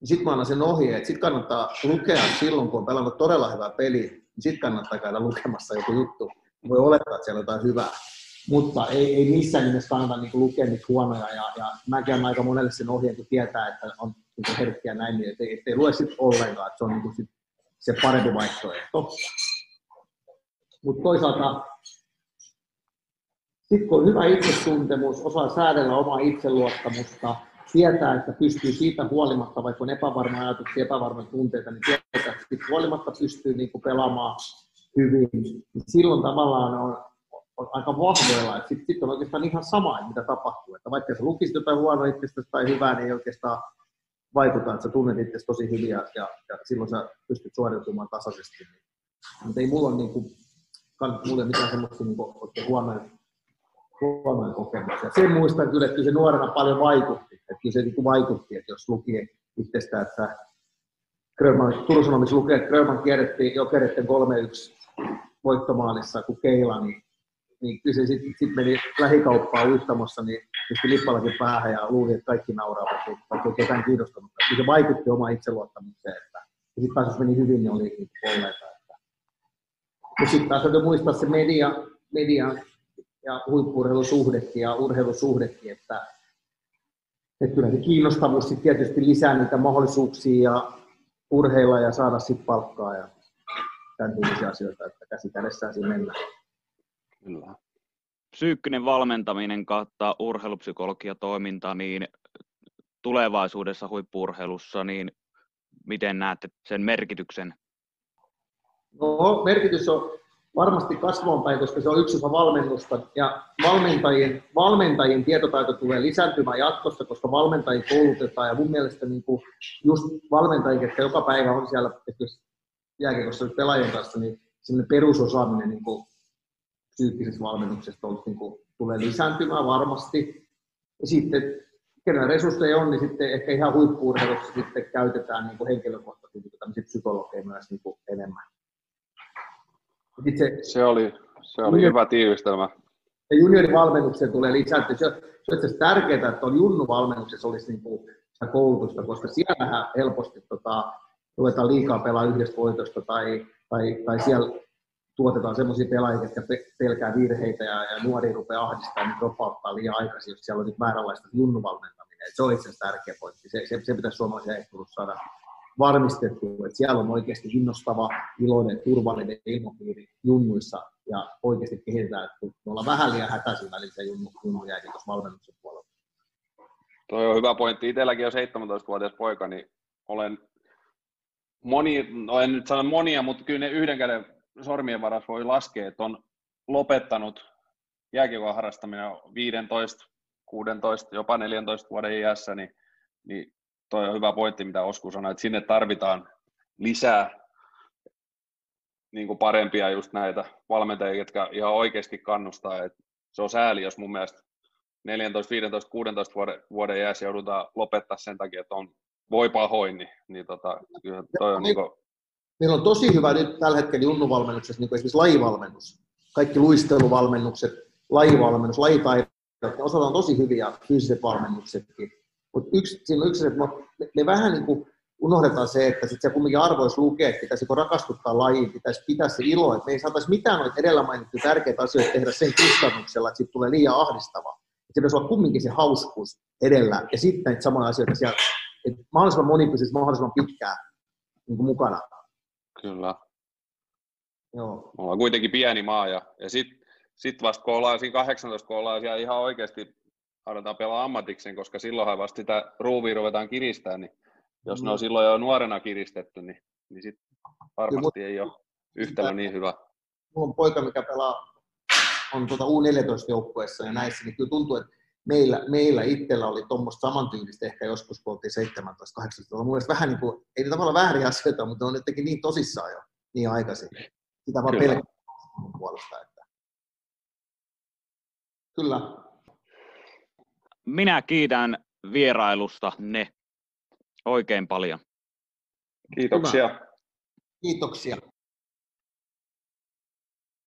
niin sitten mä annan sen ohjeen, että sitten kannattaa lukea silloin, kun on pelannut todella hyvää peliä, niin sitten kannattaa käydä lukemassa joku juttu. Voi olettaa, että siellä on jotain hyvää mutta ei, ei missään nimessä kannata niin lukea niitä huonoja. Ja, ja mäkin annan aika monelle sen ohjeen, kun tietää, että on niin herkkiä näin, niin ettei, ettei lue sitten ollenkaan, että se on niin sit se parempi vaihtoehto. Mutta toisaalta sitten kun on hyvä itsetuntemus, osaa säädellä omaa itseluottamusta, tietää, että pystyy siitä huolimatta, vaikka on epävarma ajatuksia, epävarma tunteita, niin tietää, että huolimatta pystyy niin kuin pelaamaan hyvin, niin silloin tavallaan on, on aika vahvoilla, sitten sit on oikeastaan ihan sama, mitä tapahtuu. Että vaikka sä lukisit jotain huonoa itsestä tai hyvää, niin ei oikeastaan vaikuta, että sä tunnet itse tosi hyvin ja, ja, ja, silloin sä pystyt suoriutumaan tasaisesti. Mutta ei mulla ole, niin kuin, mulla mitään semmoista niin kuin, huonoja, huonoja kokemuksia. Sen muistan kyllä, että kyllä se nuorena paljon vaikutti. Että kyllä se niin vaikutti, että jos luki itsestä, että Grönman, Turun Sanomissa lukee, että Grönman kierrettiin jokereiden 3-1 voittomaalissa kuin Keila, niin niin kyllä se sitten sit meni lähikauppaan uittamassa, niin pisti lippalakin päähän ja luuli, että kaikki nauraavat, vaikka ei ketään kiinnostanut. Kyllä se vaikutti oma itseluottamukseen, että sitten taas jos meni hyvin, niin oli niin kolleita. Että. Ja sitten taas täytyy muistaa se media, media ja huippurheilusuhdekin ja urheilusuhdekin, että, että kyllä se kiinnostavuus sitten tietysti lisää niitä mahdollisuuksia ja urheilla ja saada sitten palkkaa ja tämän tyylisiä asioita, että käsi kädessään siinä mennään. Kyllä. Psyykkinen valmentaminen kattaa urheilupsykologia toiminta, niin tulevaisuudessa huippurheilussa, niin miten näette sen merkityksen? No, merkitys on varmasti kasvamaan päin, koska se on yksi osa valmennusta. Ja valmentajien, valmentajien tietotaito tulee lisääntymään jatkossa, koska valmentajia koulutetaan. Ja mun mielestä niin kuin just valmentajia, jotka joka päivä on siellä jääkiekossa pelaajien kanssa, niin perusosaaminen niin kuin psyykkisestä valmennuksesta on, niin kuin, tulee lisääntymään varmasti. Ja sitten, kenellä resursseja on, niin sitten ehkä ihan huippuurheilussa sitten käytetään niin henkilökohtaisesti niin psykologeja myös niin kuin enemmän. Itse, se oli, se oli junior, hyvä tiivistelmä. Ja juniorivalmennukseen tulee lisääntyä. Se, se on itse tärkeää, että on junnuvalmennuksessa olisi niin kuin sitä koulutusta, koska siellähän helposti tota, ruvetaan liikaa pelaa yhdestä voitosta tai, tai, tai siellä tuotetaan semmoisia pelaajia, jotka pelkää virheitä ja, ja nuori rupeaa ahdistamaan, niin dropauttaa liian aikaisin, jos siellä on nyt vääränlaista junnuvalmentaminen. menee. Se on itse asiassa tärkeä pointti. Se, se, se pitäisi suomalaisen ehtoruus saada varmistettua, että siellä on oikeasti innostava, iloinen, turvallinen ilmapiiri junnuissa ja oikeasti kehitetään, että me ollaan vähän liian hätäisiä välillä se junnu, junnu jääkin tuossa valmennuksen puolella. Toi on hyvä pointti. Itselläkin on 17-vuotias poika, niin olen moni, no en nyt sano monia, mutta kyllä ne yhden käden sormien varas voi laskea, että on lopettanut jääkiekon harrastaminen 15, 16, jopa 14 vuoden iässä, niin, niin toi on hyvä pointti, mitä Osku sanoi, että sinne tarvitaan lisää niin kuin parempia just näitä valmentajia, jotka ihan oikeasti kannustaa. että se on sääli, jos mun mielestä 14, 15, 16 vuoden, vuoden iässä joudutaan lopettaa sen takia, että on, voi pahoin, niin, niin tota, kyllä toi on niin kuin... Meillä on tosi hyvä nyt tällä hetkellä junnuvalmennuksessa niin kuin esimerkiksi lajivalmennus. Kaikki luisteluvalmennukset, lajivalmennus, lajitaidot, ne osataan tosi hyviä fyysiset valmennuksetkin. Mutta yksi, siinä on yksi, että me, me vähän niin kuin unohdetaan se, että sit se kumminkin arvoisi lukea, että pitäisi rakastuttaa lajiin, pitäisi pitää se ilo, että me ei saataisi mitään noita edellä mainittuja tärkeitä asioita tehdä sen kustannuksella, että siitä tulee liian ahdistava. Että se pitäisi olla kumminkin se hauskuus edellä ja sitten näitä samoja asioita siellä, että mahdollisimman moni pysyisi mahdollisimman pitkään niin mukana. Kyllä. Joo. Me ollaan kuitenkin pieni maa ja, ja sitten sit vasta kun ollaan siinä 18, kun ollaan siellä ihan oikeasti aletaan pelaa ammatiksen, koska silloinhan vasta sitä ruuvia ruvetaan kiristää, niin jos mm. ne on mm. silloin jo nuorena kiristetty, niin, niin sitten varmasti ei ole yhtälö niin hyvä. Mulla on poika, mikä pelaa on tuota U14-joukkueessa ja näissä, niin kyllä tuntuu, että meillä, meillä itsellä oli tuommoista samantyylistä ehkä joskus, kun oltiin 17 18 Mun vähän niin kuin, ei ne tavallaan väärin asioita, mutta on jotenkin niin tosissaan jo niin aikaisin. Sitä vaan pelkää puolesta. Että... Kyllä. Minä kiitän vierailusta ne oikein paljon. Kiitoksia. Hyvä. Kiitoksia.